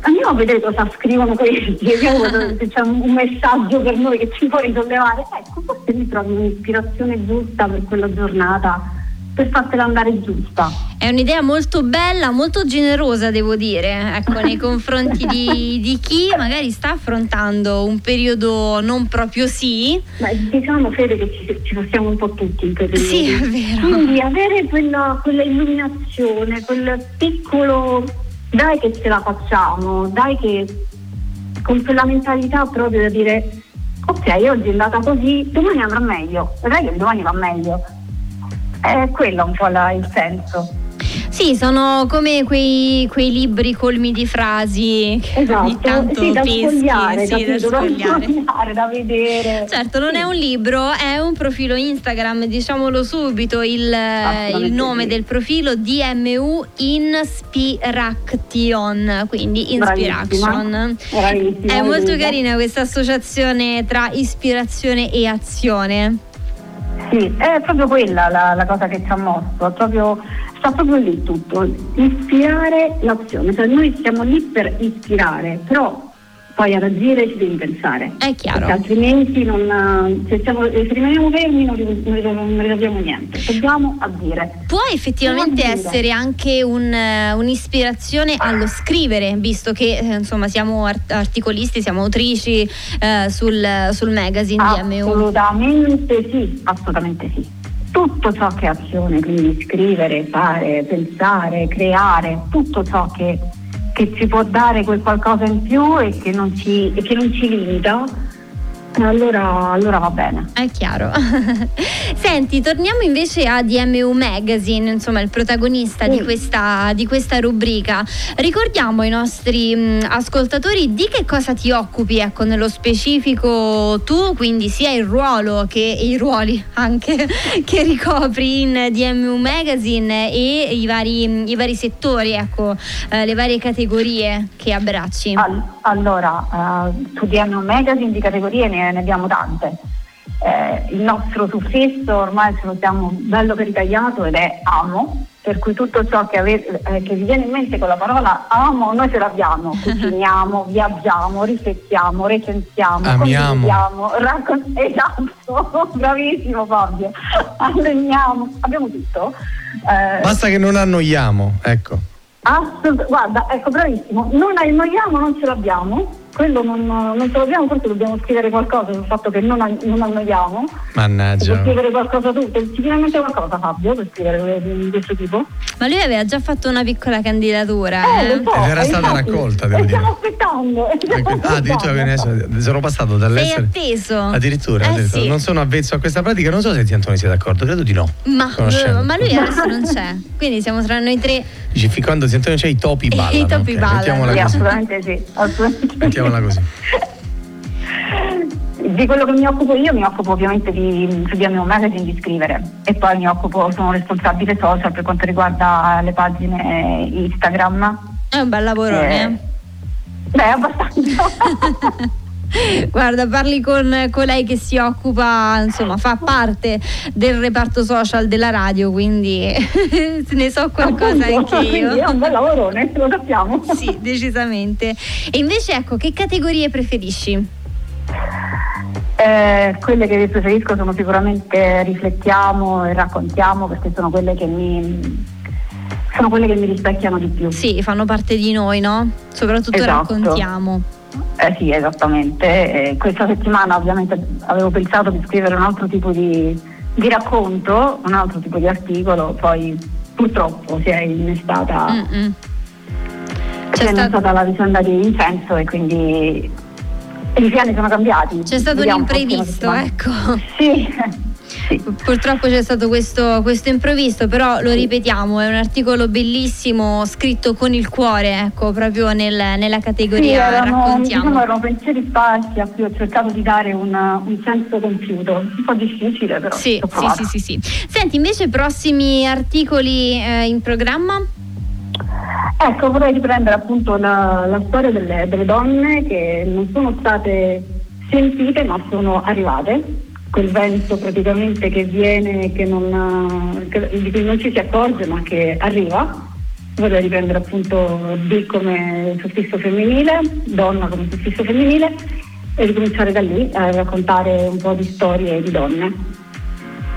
S7: andiamo a vedere cosa scrivono questi, se c'è un messaggio per noi che ci può risollevare. Ecco, forse mi trovi un'ispirazione giusta per quella giornata per fartela andare giusta.
S1: È un'idea molto bella, molto generosa, devo dire, ecco, nei confronti di, di, chi magari sta affrontando un periodo non proprio sì.
S7: Beh, diciamo Fede che ci, ci passiamo un po' tutti in periodo.
S1: Sì, è vero.
S7: Quindi avere quella, quella illuminazione, quel piccolo dai che ce la facciamo, dai che con quella mentalità proprio da dire ok oggi è andata così, domani andrà meglio, vedrai che domani va meglio. È quello un po' la, il senso.
S1: Sì, sono come quei, quei, libri colmi di frasi
S7: esatto, tanto sì, da peschi, sfogliare,
S1: sì, da,
S7: sfogliare. da sfogliare, da vedere.
S1: Certo, non sì. è un libro, è un profilo Instagram, diciamolo subito, il, il nome sì. del profilo DMU Inspiration, quindi Inspiration.
S7: Bravissima,
S1: è molto carina questa associazione tra ispirazione e azione.
S7: Sì, è proprio quella la, la cosa che ci ha mosso, proprio sta proprio lì tutto, ispirare l'azione, cioè noi siamo lì per ispirare, però poi ad agire ci devi pensare.
S1: È chiaro.
S7: Perché altrimenti non, se, siamo, se, rimaniamo fermi non, non risolviamo niente, dobbiamo agire.
S1: Può effettivamente essere anche un, un'ispirazione allo scrivere, visto che eh, insomma siamo art- articolisti, siamo autrici eh, sul, sul magazine
S7: di MU. Assolutamente sì, assolutamente sì tutto ciò che è azione, quindi scrivere, fare, pensare, creare, tutto ciò che, che ci può dare quel qualcosa in più e che non ci, che non ci limita allora, allora, va bene.
S1: È chiaro. Senti, torniamo invece a DMU Magazine, insomma il protagonista sì. di, questa, di, questa, rubrica. Ricordiamo ai nostri mh, mm, ascoltatori di che cosa ti occupi, ecco, nello specifico tu, quindi sia il ruolo che i ruoli anche che ricopri in DMU Magazine e i vari, i vari settori, ecco, eh, le varie categorie che abbracci.
S7: All- allora, uh, su DMU Magazine di categorie ne ne, abbiamo tante. Eh, il nostro suffisso ormai ce lo siamo bello per ritagliato ed è amo, per cui tutto ciò che, ave- eh, che, vi viene in mente con la parola amo, noi ce l'abbiamo, cuciniamo, viaggiamo, riflettiamo, recensiamo,
S4: amiamo,
S7: raccon- esatto, bravissimo Fabio, alleniamo, abbiamo tutto.
S4: Eh, Basta che non annoiamo, ecco.
S7: Assolut- guarda, ecco bravissimo, non annoiamo, non ce l'abbiamo quello non, non ce l'abbiamo, forse dobbiamo scrivere qualcosa sul fatto che non, non annoiamo.
S4: Mannaggia.
S7: Puoi scrivere qualcosa tu? Ti viene in mente qualcosa Fabio per scrivere di questo tipo?
S1: Ma lui aveva già fatto una piccola candidatura.
S7: Eh, eh. So,
S4: Ed era stata
S7: infatti,
S4: raccolta, devo dire.
S7: Stiamo aspettando.
S4: Stiamo ah, addirittura ne sono passato dall'essere.
S1: Sei atteso.
S4: Addirittura,
S1: eh,
S4: addirittura.
S1: Sì.
S4: non sono avvezzo a questa pratica, non so se Antonio sia d'accordo, credo di no.
S1: Ma, ma lui adesso non c'è, quindi siamo tra noi tre.
S4: Dici, quando Antonio c'è i topi ballano.
S1: I topi
S4: okay,
S1: ballano.
S4: Mettiamola
S7: sì, assolutamente sì. Assolutamente
S4: Mettiamola così.
S7: Di quello che mi occupo io mi occupo ovviamente di, su DMO Magazine di scrivere e poi mi occupo, sono responsabile social per quanto riguarda le pagine Instagram.
S1: È un bel lavoro, eh?
S7: Beh, abbastanza.
S1: Guarda, parli con, con, lei che si occupa, insomma, fa parte del reparto social della radio, quindi ne so qualcosa
S7: Appunto,
S1: anche io.
S7: È un bel lavoro, lo sappiamo.
S1: Sì, decisamente. E invece, ecco, che categorie preferisci?
S7: Eh, quelle che preferisco sono sicuramente riflettiamo e raccontiamo perché sono quelle che mi sono quelle che mi rispecchiano di più.
S1: Sì, fanno parte di noi, no? Soprattutto
S7: esatto.
S1: raccontiamo.
S7: Eh sì, esattamente. Eh, questa settimana ovviamente avevo pensato di scrivere un altro tipo di, di racconto, un altro tipo di articolo, poi purtroppo si è innestata,
S1: Mm-mm.
S7: si è innestata la vicenda di Vincenzo e quindi i piani sono cambiati.
S1: C'è stato
S7: Vediamo
S1: un imprevisto, ecco.
S7: Sì. Sì.
S1: Purtroppo c'è stato questo, questo, imprevisto, però lo ripetiamo, è un articolo bellissimo scritto con il cuore, ecco, proprio nel, nella categoria
S7: sì, erano,
S1: raccontiamo.
S7: Diciamo, erano pensieri sparsi a cui ho cercato di dare un, un senso compiuto, un po' difficile però.
S1: Sì, sì, sì, sì, sì. Senti, invece prossimi articoli eh, in programma?
S7: Ecco, vorrei riprendere appunto la, la storia delle, delle donne che non sono state sentite ma sono arrivate quel vento praticamente che viene, che non, che, di cui non ci si accorge ma che arriva. Vorrei riprendere appunto D come suffisso femminile, donna come suffisso femminile e ricominciare da lì a raccontare un po' di storie di donne.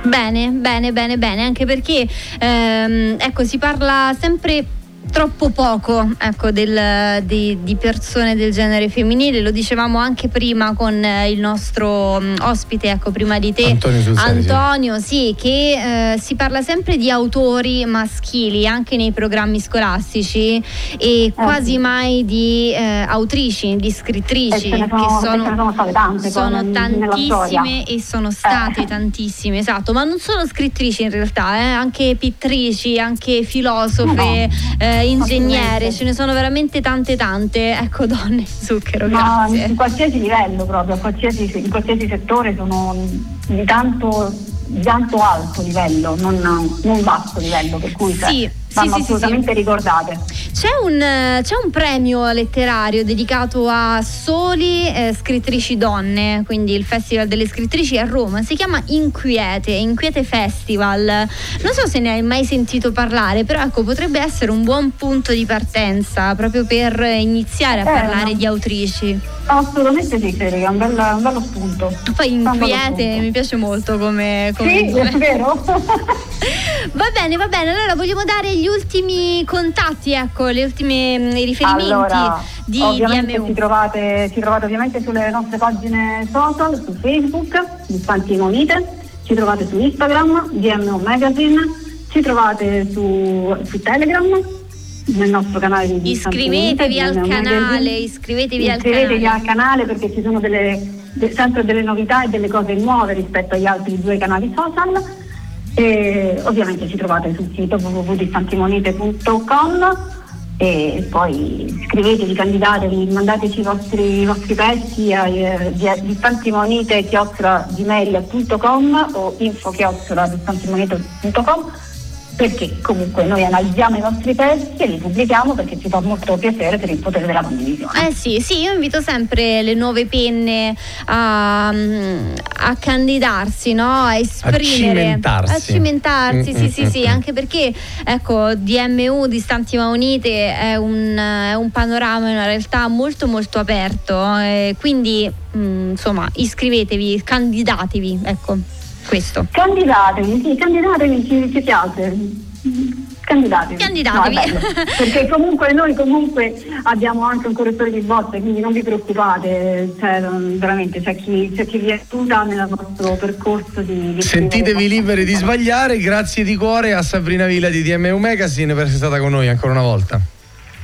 S1: Bene, bene, bene, bene, anche perché ehm, ecco, si parla sempre troppo poco ecco, del, di, di, persone del genere femminile, lo dicevamo anche prima con eh, il nostro um, ospite, ecco, prima di te,
S4: Antonio,
S1: Antonio sì. sì, che eh, si parla sempre di autori maschili anche nei programmi scolastici e quasi mai di eh, autrici, di scrittrici,
S7: sono,
S1: che sono,
S7: sono, tante,
S1: sono tantissime e sono state tantissime, esatto, ma non solo scrittrici in realtà, eh, anche pittrici, anche filosofe. No eh, ingegnere, ce ne sono veramente tante tante. Ecco, donne, zucchero,
S7: Ma
S1: grazie.
S7: in qualsiasi livello proprio, qualsiasi, in qualsiasi settore sono di tanto, di tanto alto livello, non, non basso livello, per cui cioè,
S1: sì,
S7: vanno
S1: sì,
S7: assolutamente
S1: sì,
S7: ricordate.
S1: C'è un, c'è un, premio letterario dedicato a soli eh, scrittrici donne, quindi il Festival delle scrittrici a Roma, si chiama Inquiete, Inquiete Festival. Non so se ne hai mai sentito parlare, però ecco, potrebbe essere un buon punto di partenza proprio per iniziare a
S7: eh,
S1: parlare
S7: no.
S1: di autrici.
S7: Assolutamente sì, Federica, un, bella, un bello spunto.
S1: Poi Inquiete mi piace molto come... come
S7: sì, è vero.
S1: va bene, va bene, allora vogliamo dare gli ultimi contatti, ecco, le ultime mm, i riferimenti
S7: allora,
S1: di DMU.
S7: Ci trovate, ci trovate ovviamente sulle nostre pagine social, su Facebook, Distanti Monite, ci trovate su Instagram, DMU Magazine, ci trovate su, su Telegram nel nostro canale di
S1: iscrivetevi al canale iscrivetevi,
S7: iscrivetevi
S1: al canale.
S7: al canale perché ci sono delle, de, sempre delle novità e delle cose nuove rispetto agli altri due canali social e ovviamente ci trovate sul sito www.distantimonite.com e poi scrivetevi, candidatevi, mandateci i vostri, i vostri pezzi a eh, distantimonite.gmail.com o info.distantimonite.com perché comunque noi analizziamo i nostri testi e li pubblichiamo perché ci fa molto piacere per il potere della condivisione.
S1: Eh sì, sì, io invito sempre le nuove penne a, a candidarsi, no? a esprimere,
S4: a cimentarsi,
S1: a cimentarsi
S4: mm,
S1: sì,
S4: mm,
S1: sì,
S4: mm,
S1: sì,
S4: mm.
S1: anche perché ecco, DMU, Distanti ma Unite, è un, è un panorama, è una realtà molto molto aperto, eh, quindi mm, insomma iscrivetevi, candidatevi, ecco questo.
S7: Candidatevi, sì, candidatevi, ci, ci piace. Candidatevi.
S1: Candidatevi.
S7: No, perché comunque noi comunque abbiamo anche un correttore di bozze, quindi non vi preoccupate, cioè, veramente c'è chi, c'è chi vi aiuta nel nostro percorso di... di
S4: Sentitevi liberi di sbagliare, grazie di cuore a Sabrina Villa di DMU Magazine per essere stata con noi ancora una volta.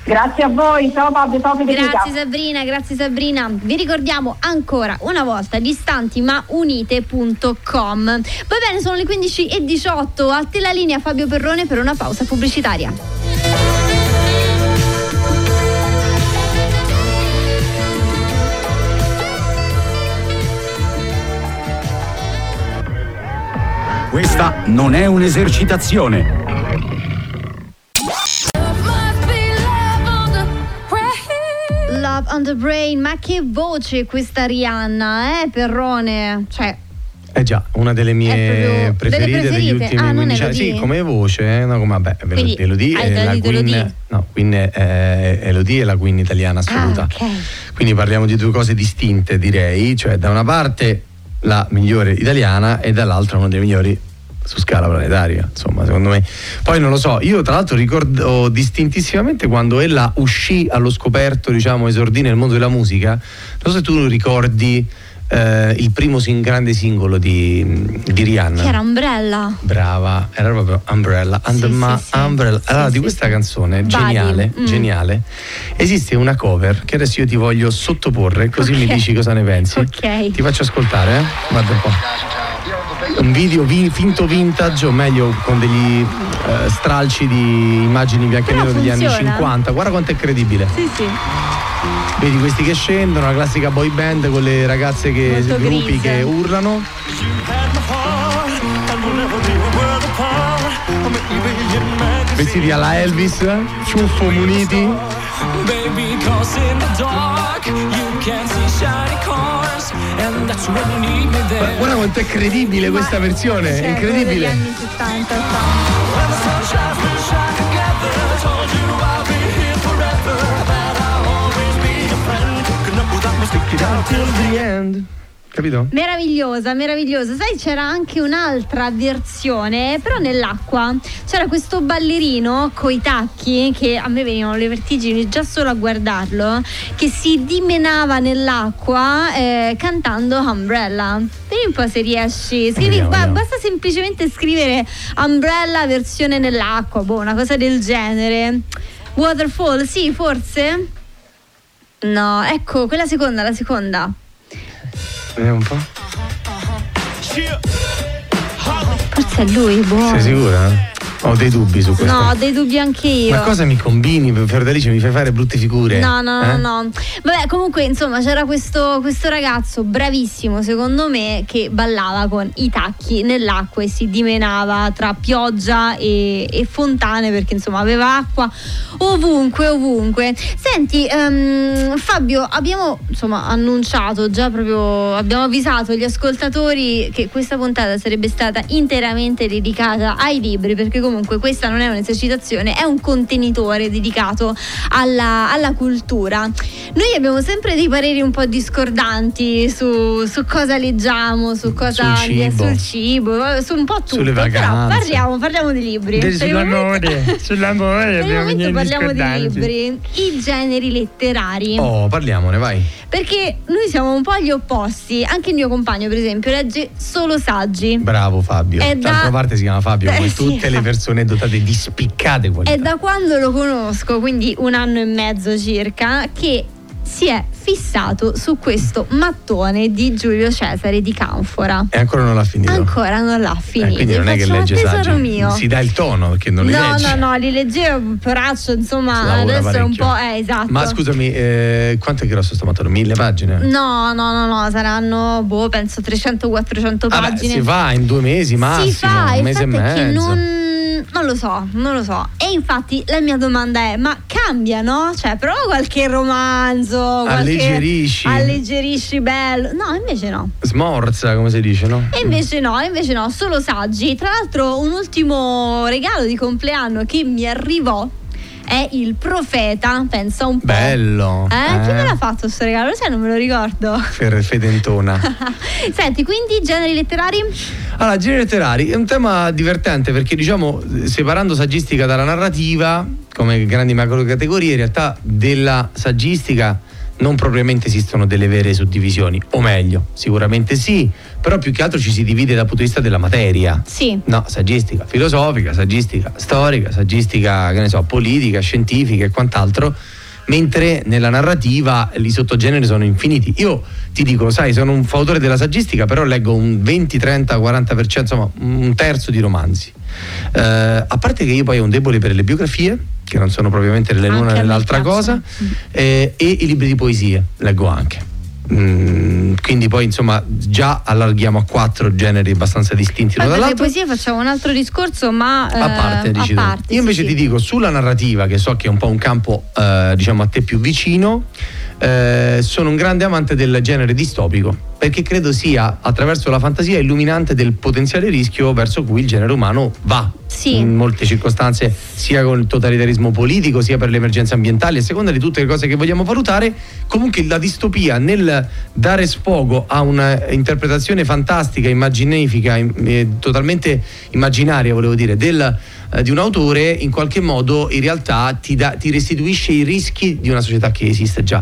S7: Grazie a voi, ciao Fabio, ciao Federica.
S1: Grazie Sabrina, grazie Sabrina. Vi ricordiamo ancora una volta distanti ma unite.com. Va bene, sono le 15 e 18. A te la linea Fabio Perrone per una pausa pubblicitaria.
S3: Questa non è un'esercitazione.
S1: On the Brain, ma che voce questa Rihanna, eh, Perrone? Cioè,
S4: Eh già, una delle mie preferite,
S1: delle
S4: degli
S1: preferite?
S4: ultimi
S1: Ah, non
S4: 15 anni. Sì, come voce, eh? no, come, vabbè,
S1: Quindi
S4: Elodie è la Queen,
S1: Elodie?
S4: no, Queen è, Elodie è la Queen italiana assoluta.
S1: Ah, ok.
S4: Quindi parliamo di due cose distinte, direi, cioè da una parte la migliore italiana e dall'altra una delle migliori su scala planetaria, insomma, secondo me. Poi non lo so, io tra l'altro ricordo distintissimamente quando ella uscì allo scoperto, diciamo, esordì nel mondo della musica. Non so se tu ricordi eh, il primo sing- grande singolo di, di Rihanna.
S1: che era Umbrella.
S4: Brava, era proprio Umbrella. Under
S1: Sì,
S4: my
S1: sì,
S4: umbrella.
S1: Sì,
S4: Allora, di questa canzone geniale,
S1: Mm.
S4: geniale, esiste una cover che adesso io ti voglio sottoporre, così mi
S1: Ok.
S4: dici cosa ne pensi.
S1: Ok.
S4: Ti faccio ascoltare, eh? Guarda un po'. Un video vi- finto vintage, o meglio con degli eh, stralci di immagini in bianco e nero degli anni
S1: funziona.
S4: 50. Guarda quanto è credibile.
S1: Sì, sì.
S4: Vedi questi che scendono, la classica boy band con le ragazze che
S1: Molto
S4: gruppi
S1: grise.
S4: che urlano. Vestiti alla Elvis, ciuffo muniti.
S2: Baby, cause in the dark you can see shiny cars,
S4: Guarda quanto è credibile questa versione, è
S1: Cioè,
S4: incredibile.
S1: anni 70, 80.
S2: When the sun shines, we shine together. Told you I'll be here forever, that I'll always be your friend. Cooking up without me, stick it out till
S4: Till the end. Capito?
S1: Meravigliosa, meravigliosa. Sai, c'era anche un'altra versione, però nell'acqua. C'era questo ballerino coi tacchi che a me venivano le vertigini già solo a guardarlo, che si dimenava nell'acqua eh, cantando Umbrella. Vedi un po' se riesci. Scrivi,
S4: Vediamo,
S1: ba-
S4: vediamo.
S1: basta semplicemente scrivere Umbrella versione nell'acqua, boh, una cosa del genere. Waterfall, sì, forse? No, ecco, quella seconda, la seconda.
S4: Vediamo un po'.
S1: Forse è lui, boh.
S4: Sei sicura? Ho dei dubbi su questo.
S1: No, ho dei dubbi anche io.
S4: Ma cosa mi combini, Fiordalice? Mi fai fare brutte figure?
S1: No, no,
S4: Eh?
S1: no, no. Vabbè, comunque, insomma, c'era questo, questo ragazzo bravissimo, secondo me, che ballava con i tacchi nell'acqua e si dimenava tra pioggia e, e fontane perché, insomma, aveva acqua ovunque, ovunque. Senti, ehm, Fabio, abbiamo, insomma, annunciato già proprio, abbiamo avvisato gli ascoltatori che questa puntata sarebbe stata interamente dedicata ai libri, perché comunque questa non è un'esercitazione, è un contenitore dedicato alla, alla cultura. Noi abbiamo sempre dei pareri un po' discordanti su, su cosa leggiamo, su cosa
S4: Sul cibo.
S1: sul cibo, su un po' tutto.
S4: Sulle
S1: Però
S4: vacanze.
S1: parliamo, parliamo di libri. Per il momento-
S4: sull'amore
S1: per il momento parliamo di libri, i generi letterari.
S4: Oh, parliamone, vai.
S1: Perché noi siamo un po' gli opposti. Anche il mio compagno, per esempio, legge solo saggi.
S4: Bravo Fabio.
S1: È da-
S4: D'altra parte si chiama Fabio, come
S1: sì,
S4: tutte le persone dotate di spiccate qualità.
S1: È da quando lo conosco, quindi un anno e mezzo circa, che si è fissato su questo mattone di Giulio Cesare di Canfora.
S4: E ancora non l'ha finito.
S1: Ancora non l'ha
S4: Eh,
S1: finito.
S4: quindi non è che legge
S1: "Ma tesoro
S4: saggi.
S1: mio.
S4: Si dà il tono perché non li
S1: no,
S4: legge.
S1: no, no, li leggevo, poraccio, insomma, adesso è un po'. Eh, esatto.
S4: Ma scusami, eh, quanto è grosso sto mattone? Mille pagine?
S1: No, no, no, no, saranno, boh, penso 300-400
S4: Vabbè,
S1: pagine.
S4: si fa in due mesi massimo,
S1: si fa,
S4: un mese e
S1: che
S4: mezzo.
S1: non, non lo so, non lo so. E infatti la mia domanda è: ma cambia, no? Cioè, prova qualche romanzo. Qualche...
S4: Alleggerisci.
S1: Alleggerisci bello. No, invece no.
S4: Smorza, come si dice, no?
S1: E invece no, invece no, solo saggi. Tra l'altro, un ultimo regalo di compleanno che mi arrivò è il profeta, pensa un po'.
S4: Bello.
S1: Eh? eh? Chi me l'ha fatto questo regalo? Sai, non me lo ricordo.
S4: Fedentona.
S1: Senti, quindi generi letterari?
S4: Allora, generi letterari è un tema divertente perché diciamo, separando saggistica dalla narrativa, come grandi macro categorie, in realtà della saggistica non propriamente esistono delle vere suddivisioni, o meglio, sicuramente sì, però più che altro ci si divide dal punto di vista della materia.
S1: Sì.
S4: No, saggistica filosofica, saggistica storica, saggistica, che ne so, politica, scientifica e quant'altro mentre nella narrativa i sottogeneri sono infiniti. Io ti dico, sai, sono un fautore della saggistica, però leggo un 20, 30, 40%, insomma, un terzo di romanzi. Eh, a parte che io poi ho un debole per le biografie, che non sono propriamente l'una né l'altra cosa, eh, e i libri di poesie leggo anche. Mm, quindi poi insomma già allarghiamo a quattro generi abbastanza distinti
S1: l'uno dall'altro. poesie facciamo un altro discorso, ma
S4: eh, a parte, a parte Io invece sì, ti sì. dico sulla narrativa, che so che è un po' un campo eh, diciamo a te più vicino. Eh, sono un grande amante del genere distopico perché credo sia attraverso la fantasia illuminante del potenziale rischio verso cui il genere umano va
S1: sì.
S4: in molte circostanze sia con il totalitarismo politico sia per le emergenze ambientali a seconda di tutte le cose che vogliamo valutare comunque la distopia nel dare sfogo a un'interpretazione fantastica immaginifica eh, totalmente immaginaria volevo dire del eh, di un autore in qualche modo in realtà ti, da, ti restituisce i rischi di una società che esiste già.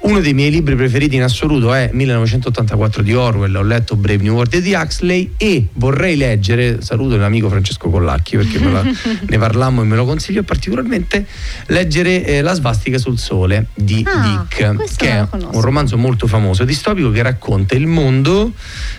S4: Uno dei miei libri preferiti in assoluto è 1984 di Orwell, ho letto Brave New World di Huxley e vorrei leggere, saluto l'amico Francesco Collacchi perché la, ne parlammo e me lo consiglio particolarmente, leggere eh, La svastica sul sole di ah, Dick, che è un romanzo molto famoso, distopico che racconta il mondo,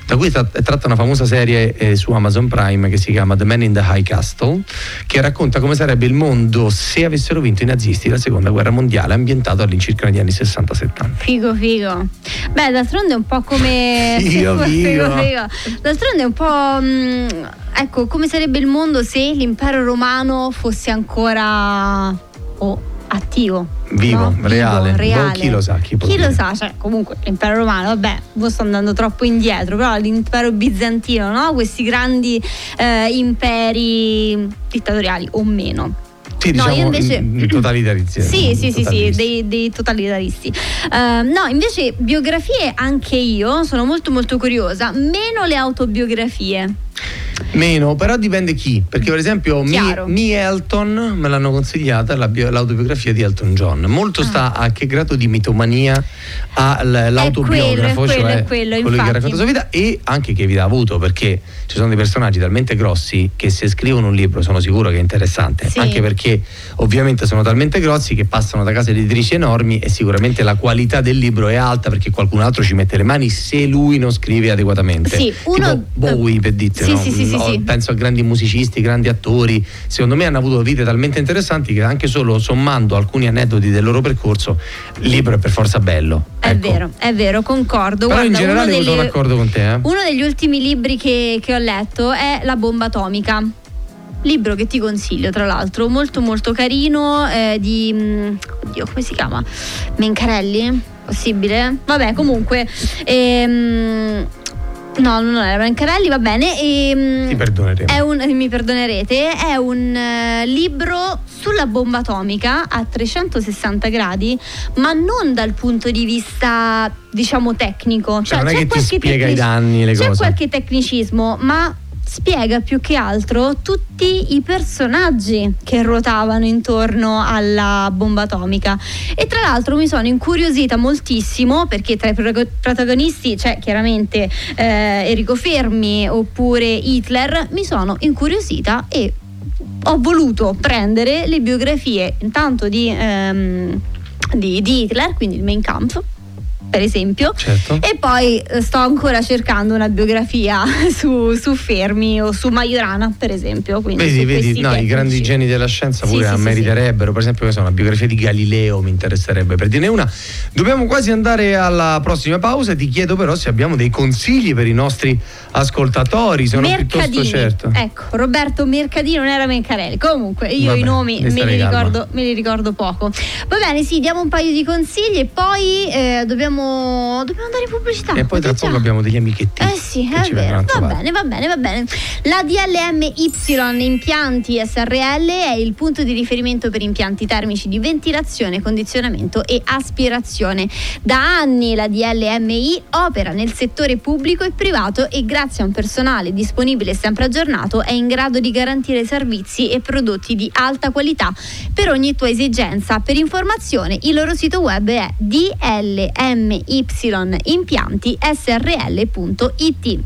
S4: da cui è tratta una famosa serie eh, su Amazon Prime che si chiama The Man in the High Castle, che racconta come sarebbe il mondo se avessero vinto i nazisti la seconda guerra mondiale, ambientato all'incirca negli anni 60-70.
S1: Figo, figo. Beh, d'altronde è un po' come.
S4: figo, figo. figo.
S1: D'altronde è un po'. Mh, mm, ecco, come sarebbe il mondo se l'impero romano fosse ancora. Oh, attivo.
S4: Vivo, no? reale. Vivo, reale. chi lo sa? Chi,
S1: chi lo sa? Cioè, comunque l'impero romano, vabbè, sto andando troppo indietro, però l'impero bizantino, no? Questi grandi eh, imperi dittatoriali o meno
S4: sì, diciamo, no, io invece... totalitaristi.
S1: Sì, sì, sì, sì, dei, dei totalitaristi. Uh, no, invece biografie anche io sono molto molto curiosa, meno le autobiografie.
S4: Meno, però dipende chi, perché per esempio Mi, Elton me l'hanno consigliata la bio, l'autobiografia di Elton John. Molto ah. sta a che grado di mitomania ha l'autobiografo,
S1: quello,
S4: cioè
S1: quello,
S4: quello che racconta la sua vita e anche che vita ha avuto, perché ci sono dei personaggi talmente grossi che se scrivono un libro sono sicuro che è interessante, sì. anche perché ovviamente sono talmente grossi che passano da case editrici enormi e sicuramente la qualità del libro è alta perché qualcun altro ci mette le mani se lui non scrive adeguatamente.
S1: Sì, uno, tipo
S4: Bowie per dite,
S1: sì, sì, sì, sì,
S4: penso a grandi musicisti, grandi attori, secondo me hanno avuto vite talmente interessanti che anche solo sommando alcuni aneddoti del loro percorso, il libro è per forza bello.
S1: È ecco. vero, è vero, concordo.
S4: Però
S1: Guarda,
S4: in generale delle, sono d'accordo con te. Eh?
S1: Uno degli ultimi libri che, che ho letto è La bomba atomica libro che ti consiglio tra l'altro molto molto carino eh, di mm, oddio come si chiama Mencarelli possibile vabbè comunque ehm, No, non era Brancarelli, va bene. E,
S4: ehm, Ti perdoneremo.
S1: Un, mi perdonerete. È un uh, libro sulla bomba atomica a 360 gradi, ma non dal punto di vista, diciamo, tecnico.
S4: Cioè, cioè non è che ti spiega tecnici- i danni, le
S1: c'è
S4: cose.
S1: C'è qualche tecnicismo, ma spiega più che altro tutti i personaggi che ruotavano intorno alla bomba atomica. E tra l'altro mi sono incuriosita moltissimo perché tra i protagonisti c'è chiaramente eh, Enrico Fermi oppure Hitler mi sono incuriosita e ho voluto prendere le biografie intanto di, ehm, di, di Hitler quindi il Main Kampf per esempio.
S4: Certo.
S1: E poi eh, sto ancora cercando una biografia su, su Fermi o su Majorana, per esempio.
S4: vedi, vedi, no, i grandi geni della scienza pure sì, sì, meriterebbero, per esempio, una biografia di Galileo mi interesserebbe per dirne una. Dobbiamo quasi andare alla prossima pausa. Ti chiedo però se abbiamo dei consigli per i nostri ascoltatori. Sono Mercadini. piuttosto certo.
S1: Ecco, Roberto Mercadini non era Mencarelli. Comunque, io Vabbè, i nomi me li, ricordo, me li, ricordo, poco. Va bene, sì, diamo un paio di consigli e poi eh, dobbiamo, dobbiamo andare in pubblicità.
S4: E poi tra poco abbiamo degli amichetti.
S1: Eh sì, è vero. Va bene, va bene, va bene. La DLMY Impianti SRL è il punto di riferimento per impianti termici di ventilazione, condizionamento e aspirazione. Da anni la DLMI opera nel settore pubblico e privato e grazie a un personale disponibile e sempre aggiornato è in grado di garantire servizi e prodotti di alta qualità per ogni tua esigenza. Per informazione il loro sito web è dlmyimpiantisrl.it.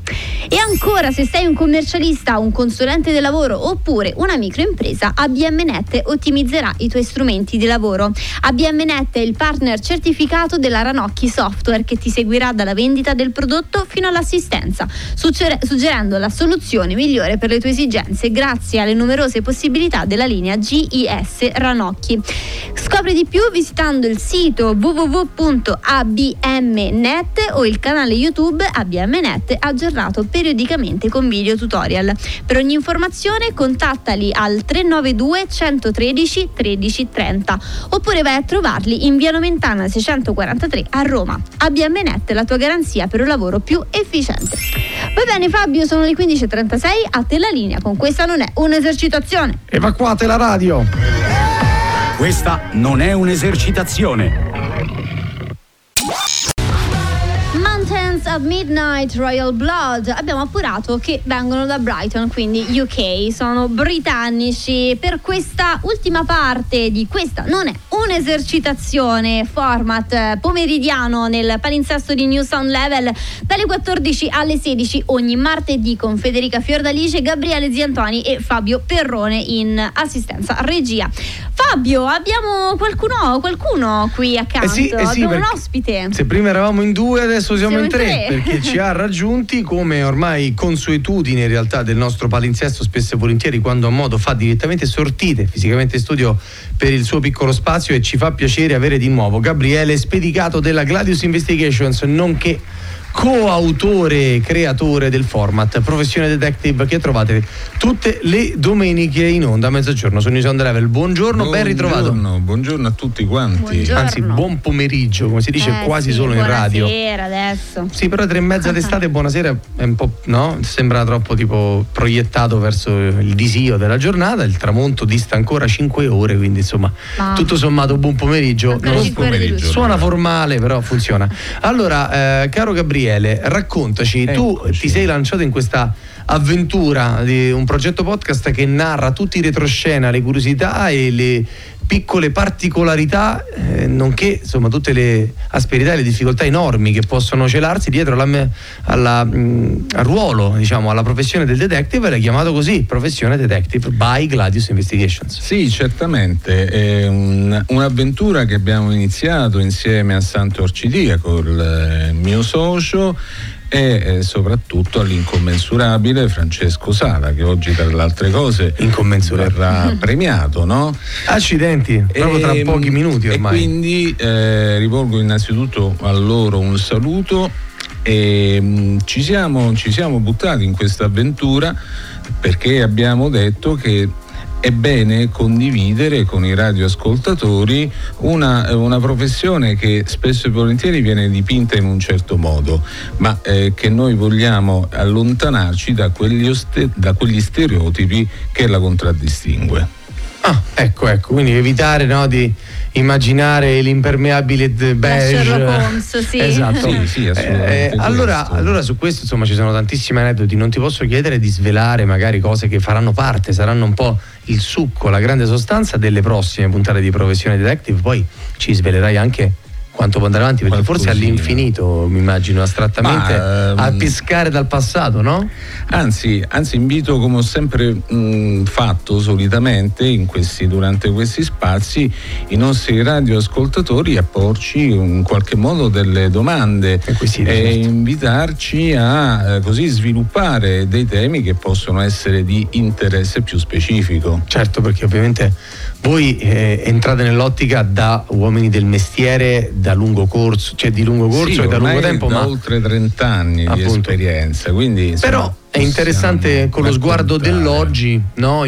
S1: E ancora se sei un commercialista, un consulente del lavoro oppure una microimpresa, ABM Net ottimizzerà i tuoi strumenti di lavoro. ABM Net è il partner certificato della Ranocchi Software che ti seguirà dalla vendita del prodotto fino all'assistenza, suggerendo la soluzione migliore per le tue esigenze grazie alle numerose possibilità della linea GIS Ranocchi. Scopri di più visitando il sito www.abmnet o il canale YouTube ABMnet aggiornato periodicamente con video tutorial. Per ogni informazione contattali al 392 113 1330 oppure vai a trovarli in via Nomentana 643 a Roma. ABMnet, la tua garanzia per un lavoro più efficiente. Va bene Fabio, sono le 15.36, a te la linea, con questa non è un'esercitazione.
S4: Evacuate la radio!
S3: Questa non è un'esercitazione
S1: at Midnight Royal Blood abbiamo appurato che vengono da Brighton, quindi UK, sono britannici. Per questa ultima parte di questa non è un'esercitazione format pomeridiano nel palinsesto di New Sound Level dalle 14 alle 16 ogni martedì con Federica Fiordalice, Gabriele Ziantoni e Fabio Perrone in assistenza regia. Fabio, abbiamo qualcuno, qualcuno qui accanto, eh sì, eh sì, abbiamo un ospite.
S4: Se prima eravamo in due, adesso siamo, siamo in tre perché ci ha raggiunti come ormai consuetudine in realtà del nostro palinsesto spesso e volentieri quando a modo fa direttamente sortite fisicamente in studio per il suo piccolo spazio e ci fa piacere avere di nuovo Gabriele Spedicato della Gladius Investigations nonché coautore e creatore del format Professione Detective che trovate tutte le domeniche in onda a mezzogiorno su News on the Level. Buongiorno, buongiorno, ben ritrovato.
S8: Buongiorno a tutti quanti.
S1: Buongiorno.
S4: Anzi, buon pomeriggio, come si dice eh, quasi
S1: sì,
S4: solo in radio.
S1: Buonasera adesso.
S4: Sì, però tre e mezza d'estate, buonasera è un po', no? Sembra troppo tipo proiettato verso il disio della giornata, il tramonto dista ancora 5 ore, quindi insomma, ah. tutto sommato buon pomeriggio.
S8: Buon pomeriggio.
S4: Suona formale, però funziona. Allora, eh, caro Gabriele Gabriele, raccontaci, Eccoci. tu ti sei lanciato in questa avventura di un progetto podcast che narra tutti i retroscena, le curiosità e le piccole particolarità, eh, nonché insomma tutte le asperità e le difficoltà enormi che possono celarsi dietro alla, alla, mh, al ruolo, diciamo, alla professione del detective, l'hai chiamato così, professione detective by Gladius Investigations.
S8: Sì, certamente, è un, un'avventura che abbiamo iniziato insieme a Santo Orcidia col eh, mio socio e eh, soprattutto all'incommensurabile Francesco Sala che oggi tra le altre cose verrà premiato no?
S4: accidenti proprio tra ehm, pochi minuti ormai
S8: e quindi eh, rivolgo innanzitutto a loro un saluto e mh, mm, ci, siamo, ci siamo buttati in questa avventura perché abbiamo detto che è bene condividere con i radioascoltatori una, una, professione che spesso e volentieri viene dipinta in un certo modo, ma eh, che noi vogliamo allontanarci da quegli, da quegli stereotipi che la contraddistingue.
S4: Ah, ecco, ecco, quindi evitare no, di immaginare l'impermeabile beige.
S1: Holmes, sì.
S4: Esatto.
S8: Sì, sì,
S4: eh, allora, allora, su questo insomma ci sono tantissimi aneddoti, non ti posso chiedere di svelare magari cose che faranno parte, saranno un po' il succo, la grande sostanza delle prossime puntate di Professione Detective, poi ci svelerai anche quanto può andare avanti, perché Qualcosina. forse all'infinito, mi immagino astrattamente, Ma, ehm, a pescare dal passato, no?
S8: Anzi, anzi invito come ho sempre mh, fatto solitamente questi, durante questi spazi i nostri radioascoltatori a porci in qualche modo delle domande e, e certo. invitarci a eh, così sviluppare dei temi che possono essere di interesse più specifico.
S4: Certo, perché ovviamente voi eh, entrate nell'ottica da uomini del mestiere da lungo corso, cioè di lungo corso
S8: sì,
S4: e da lungo tempo,
S8: da
S4: ma
S8: oltre 30 anni appunto. di esperienza. Quindi, insomma,
S4: Però è interessante con lo sguardo dell'oggi, no?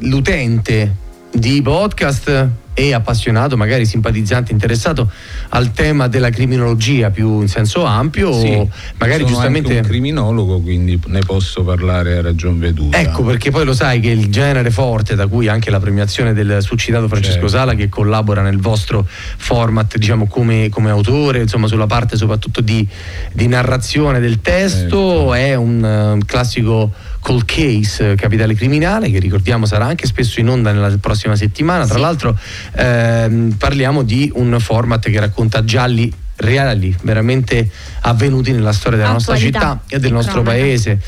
S4: l'utente di podcast e appassionato, magari simpatizzante, interessato al tema della criminologia più in senso ampio, sì, magari
S8: sono
S4: giustamente.
S8: Anche un criminologo, quindi ne posso parlare a ragion veduta.
S4: Ecco, perché poi lo sai che il genere forte, da cui anche la premiazione del succitato Francesco certo. Sala, che collabora nel vostro format, diciamo, come, come autore, insomma, sulla parte soprattutto di, di narrazione del testo, certo. è un uh, classico Cold Case Capitale Criminale che ricordiamo sarà anche spesso in onda nella prossima settimana tra sì. l'altro ehm, parliamo di un format che racconta gialli reali, veramente avvenuti nella storia della Attualità nostra città e del nostro cronaca. paese.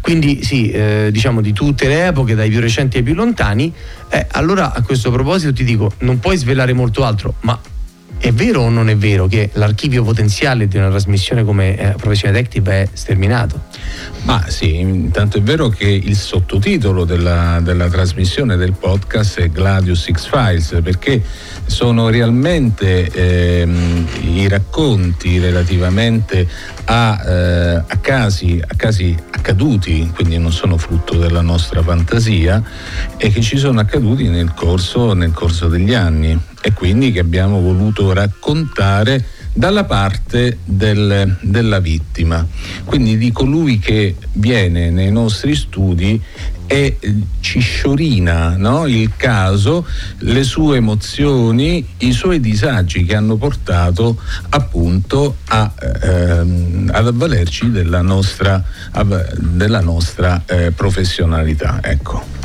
S4: Quindi sì, eh, diciamo di tutte le epoche, dai più recenti ai più lontani. Eh, allora a questo proposito ti dico, non puoi svelare molto altro, ma è vero o non è vero che l'archivio potenziale di una trasmissione come eh, Professione Detective è sterminato?
S8: Ma sì, intanto è vero che il sottotitolo della, della trasmissione del podcast è Gladius X-Files perché sono realmente ehm, i racconti relativamente a, eh, a, casi, a, casi, accaduti, quindi non sono frutto della nostra fantasia e che ci sono accaduti nel corso, nel corso degli anni e quindi che abbiamo voluto raccontare dalla parte del, della vittima, quindi di colui che viene nei nostri studi e ci sciorina no? il caso, le sue emozioni, i suoi disagi che hanno portato appunto a, ehm, ad avvalerci della nostra, della nostra eh, professionalità. Ecco.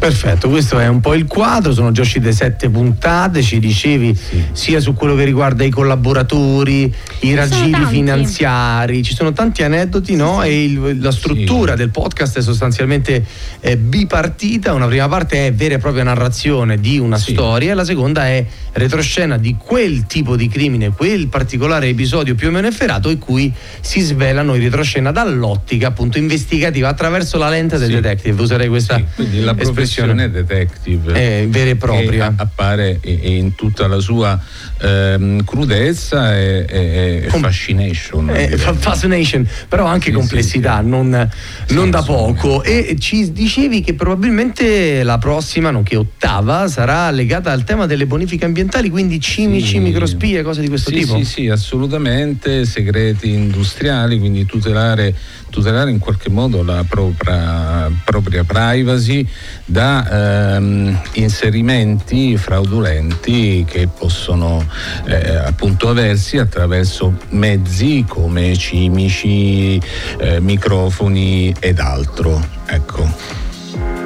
S4: Perfetto, questo è un po' il quadro, sono già uscite sette puntate, ci dicevi sì. sia su quello che riguarda i collaboratori, i raggiri finanziari, ci sono tanti aneddoti no? e il, la struttura sì. del podcast è sostanzialmente eh, bipartita, una prima parte è vera e propria narrazione di una sì. storia la seconda è retroscena di quel tipo di crimine, quel particolare episodio più o meno efferato in cui si svelano in retroscena dall'ottica appunto investigativa attraverso la lente del detective, userei questa espressione.
S8: professione detective
S4: è vera e propria.
S8: appare in tutta la sua ehm, crudezza e, e, e fascination
S4: eh, fascination però anche sì, complessità sì, sì. non, non da poco. E ci dicevi che probabilmente la prossima nonché ottava sarà legata al tema delle bonifiche ambientali quindi cimici, microspie cose di questo tipo?
S8: sì sì assolutamente segreti industriali quindi tutelare tutelare in qualche modo la propria, propria privacy da ehm, inserimenti fraudolenti che possono eh, appunto aversi attraverso mezzi come cimici, eh, microfoni ed altro. Ecco.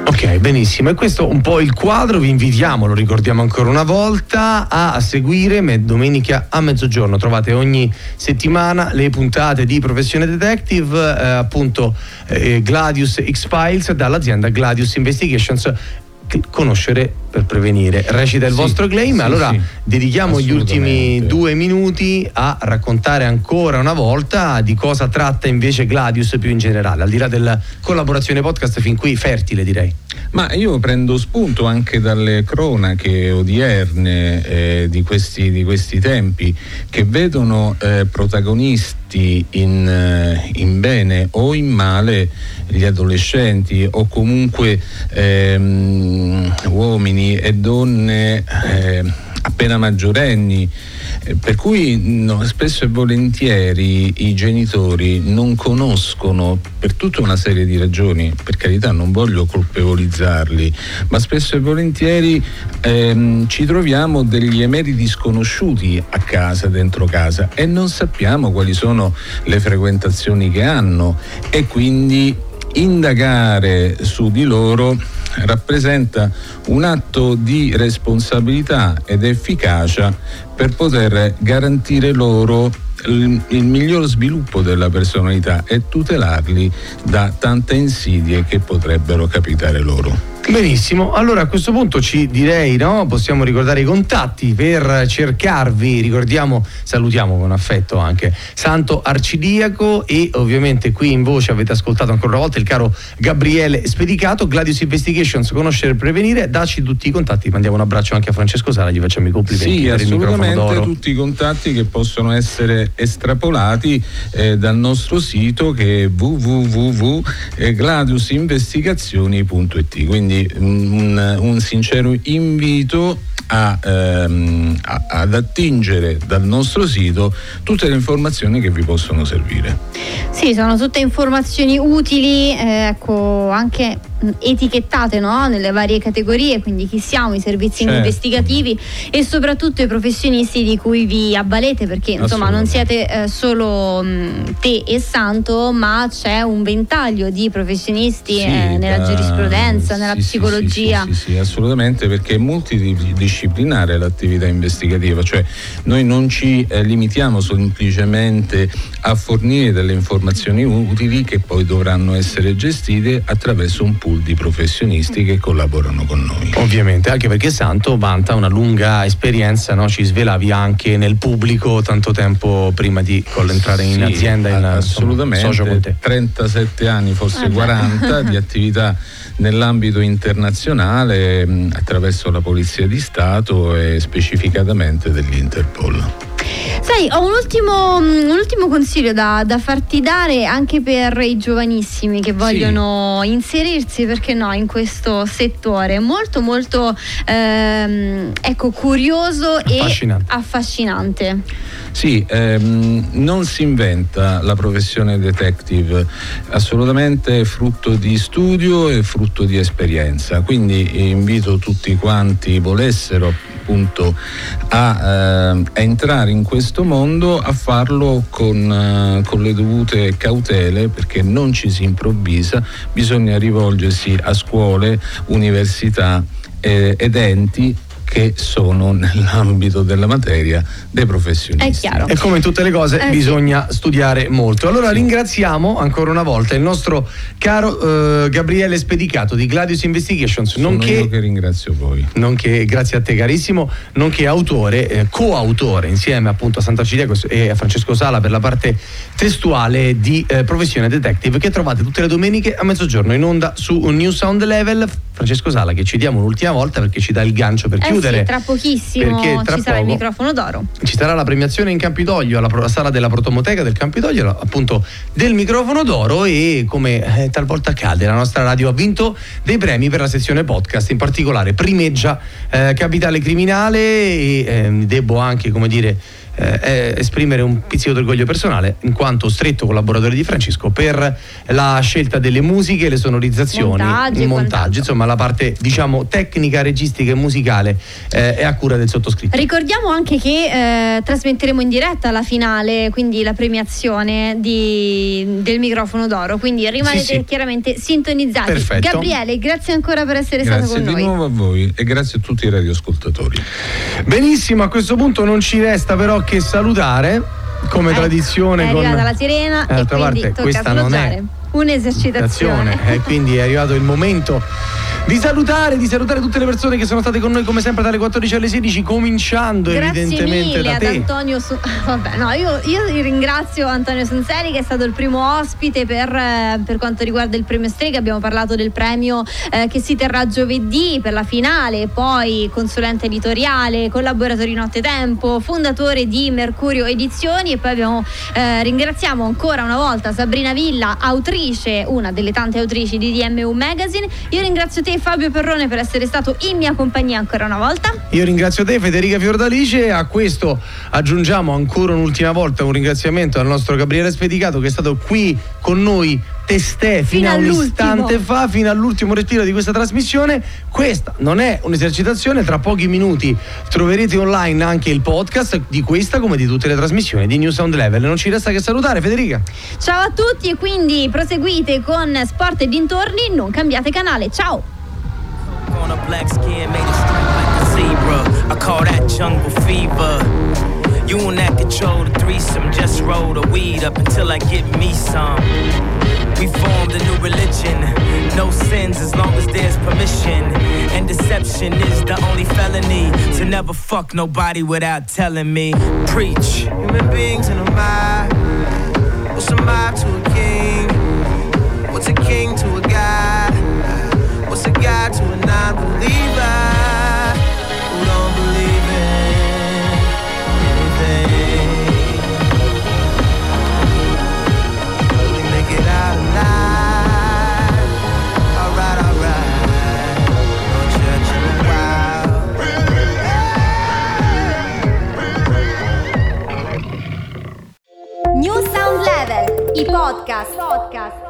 S4: Ok, benissimo. E questo è un po' il quadro. Vi invitiamo, lo ricordiamo ancora una volta, a seguire domenica a mezzogiorno. Trovate ogni settimana le puntate di Professione Detective, eh, appunto eh, Gladius X-Files dall'azienda Gladius Investigations conoscere per prevenire. Recita il sì, vostro claim, sì, allora sì, dedichiamo gli ultimi due minuti a raccontare ancora una volta di cosa tratta invece Gladius più in generale, al di là della collaborazione podcast fin qui fertile direi.
S8: Ma io prendo spunto anche dalle cronache odierne eh, di, questi, di, questi, tempi che vedono eh, protagonisti in, eh, in, bene o in male gli adolescenti o comunque ehm, uomini e donne eh, appena maggiorenni. Per cui no, spesso e volentieri i genitori non conoscono per tutta una serie di ragioni, per carità non voglio colpevolizzarli, ma spesso e volentieri ehm, ci troviamo degli emeriti sconosciuti a casa, dentro casa e non sappiamo quali sono le frequentazioni che hanno e quindi indagare su di loro rappresenta un atto di responsabilità ed efficacia per poter garantire loro il, il, miglior sviluppo della personalità e tutelarli da tante insidie che potrebbero capitare loro.
S4: Benissimo, allora a questo punto ci direi, no? possiamo ricordare i contatti per cercarvi, ricordiamo, salutiamo con affetto anche Santo Arcidiaco e ovviamente qui in voce avete ascoltato ancora una volta il caro Gabriele Spedicato, Gladius Investigations, conoscere e prevenire, dacci tutti i contatti, mandiamo un abbraccio anche a Francesco Sala, gli facciamo i complimenti
S8: sì, per il microfono d'oro. tutti i contatti che possono essere estrapolati eh, dal nostro sito che è www.gladiusinvestigazioni.it, quindi quindi un, un sincero invito a, ehm, a, ad attingere dal nostro sito tutte le informazioni che vi possono servire.
S1: Sì, sono tutte informazioni utili, eh, ecco, anche etichettate no? nelle varie categorie, quindi chi siamo, i servizi certo. investigativi e soprattutto i professionisti di cui vi avvalete, perché insomma non siete eh, solo mh, te e Santo, ma c'è un ventaglio di professionisti sì, eh, nella da... giurisprudenza, nella sì, psicologia.
S8: Sì, sì, assolutamente, perché è multidisciplinare l'attività investigativa, cioè noi non ci eh, limitiamo semplicemente a fornire delle informazioni utili che poi dovranno essere gestite attraverso un pool di professionisti che collaborano con noi.
S4: Ovviamente, anche perché Santo vanta una lunga esperienza, no? ci svelavi anche nel pubblico tanto tempo prima di entrare in sì, azienda, in
S8: assolutamente, socio con te. 37 anni, forse 40 di attività nell'ambito internazionale attraverso la Polizia di Stato e specificatamente dell'Interpol.
S1: Sai, ho un ultimo, un ultimo consiglio da, da, farti dare anche per i giovanissimi che vogliono sì. inserirsi, perché no, in questo settore molto molto ehm, ecco, curioso e affascinante.
S8: Sì, ehm, non si inventa la professione detective, assolutamente frutto di studio e frutto di esperienza, quindi invito tutti quanti volessero appunto a eh, entrare in questo mondo a farlo con, eh, con le dovute cautele perché non ci si improvvisa, bisogna rivolgersi a scuole, università eh, ed enti che sono nell'ambito della materia dei professionisti.
S1: È chiaro.
S4: E come in tutte le cose eh, bisogna sì. studiare molto. Allora sì. ringraziamo ancora una volta il nostro caro eh, Gabriele Spedicato di Gladius Investigations.
S8: Sono
S4: nonché,
S8: io che ringrazio voi.
S4: Nonché, grazie a te carissimo, nonché autore, eh, coautore insieme appunto a Santa Cilia e a Francesco Sala per la parte testuale di eh, Professione Detective che trovate tutte le domeniche a mezzogiorno in onda su New Sound Level. Francesco Sala che ci diamo un'ultima volta perché ci dà il gancio per eh chiudere.
S1: Sì, tra pochissimo tra ci sarà il microfono d'oro.
S4: Ci sarà la premiazione in Campidoglio, alla sala della Protomoteca del Campidoglio, appunto del microfono d'oro e come eh, talvolta accade la nostra radio ha vinto dei premi per la sezione podcast, in particolare primeggia eh, Capitale Criminale e eh, devo anche come dire eh, esprimere un pizzico d'orgoglio personale in quanto stretto collaboratore di Francesco per la scelta delle musiche, le sonorizzazioni,
S1: montaggi, il
S4: montaggio, insomma la parte diciamo tecnica, registica e musicale eh, è a cura del sottoscritto.
S1: Ricordiamo anche che eh, trasmetteremo in diretta la finale, quindi la premiazione di, del microfono d'oro, quindi rimanete sì, sì. chiaramente sintonizzati.
S4: Perfetto.
S1: Gabriele, grazie ancora per essere
S8: grazie
S1: stato con
S8: noi.
S1: Grazie
S8: di nuovo a voi e grazie a tutti i radioascoltatori.
S4: Benissimo, a questo punto non ci resta però che salutare come eh, tradizione.
S1: È
S4: con...
S1: arrivata la sirena
S4: eh,
S1: e parte,
S4: questa non è
S1: un'esercitazione.
S4: E eh, quindi è arrivato il momento di salutare, di salutare tutte le persone che sono state con noi come sempre dalle 14 alle 16, cominciando
S1: Grazie
S4: evidentemente
S1: da
S4: te.
S1: Antonio Su- Vabbè, no, io, io, ringrazio Antonio Sonseri che è stato il primo ospite per, eh, per quanto riguarda il premio Strega. Abbiamo parlato del premio eh, che si terrà giovedì per la finale, poi consulente editoriale, collaboratore di Nottetempo, fondatore di Mercurio Edizioni e poi abbiamo, eh, ringraziamo ancora una volta Sabrina Villa, autrice, una delle tante autrici di DMU Magazine. Io ringrazio te Fabio Perrone per essere stato in mia compagnia ancora una volta.
S4: Io ringrazio te Federica Fiordalice, a questo aggiungiamo ancora un'ultima volta un ringraziamento al nostro Gabriele Spedicato che è stato qui con noi testè fino, fino a un istante fa, fino all'ultimo respiro di questa trasmissione. Questa non è un'esercitazione, tra pochi minuti troverete online anche il podcast di questa come di tutte le trasmissioni di New Sound Level. Non ci resta che salutare Federica.
S2: Ciao a tutti e quindi proseguite con Sport e dintorni, non cambiate canale. Ciao! You and that control the threesome. Just roll the weed up until I get me some. We formed a new religion. No sins as long as there's permission. And deception is the only felony. To never fuck nobody without telling me. Preach. Human beings in a mob. What's a mob to a king? What's a king to a to a non believer?
S1: i podcast. podcast. podcast.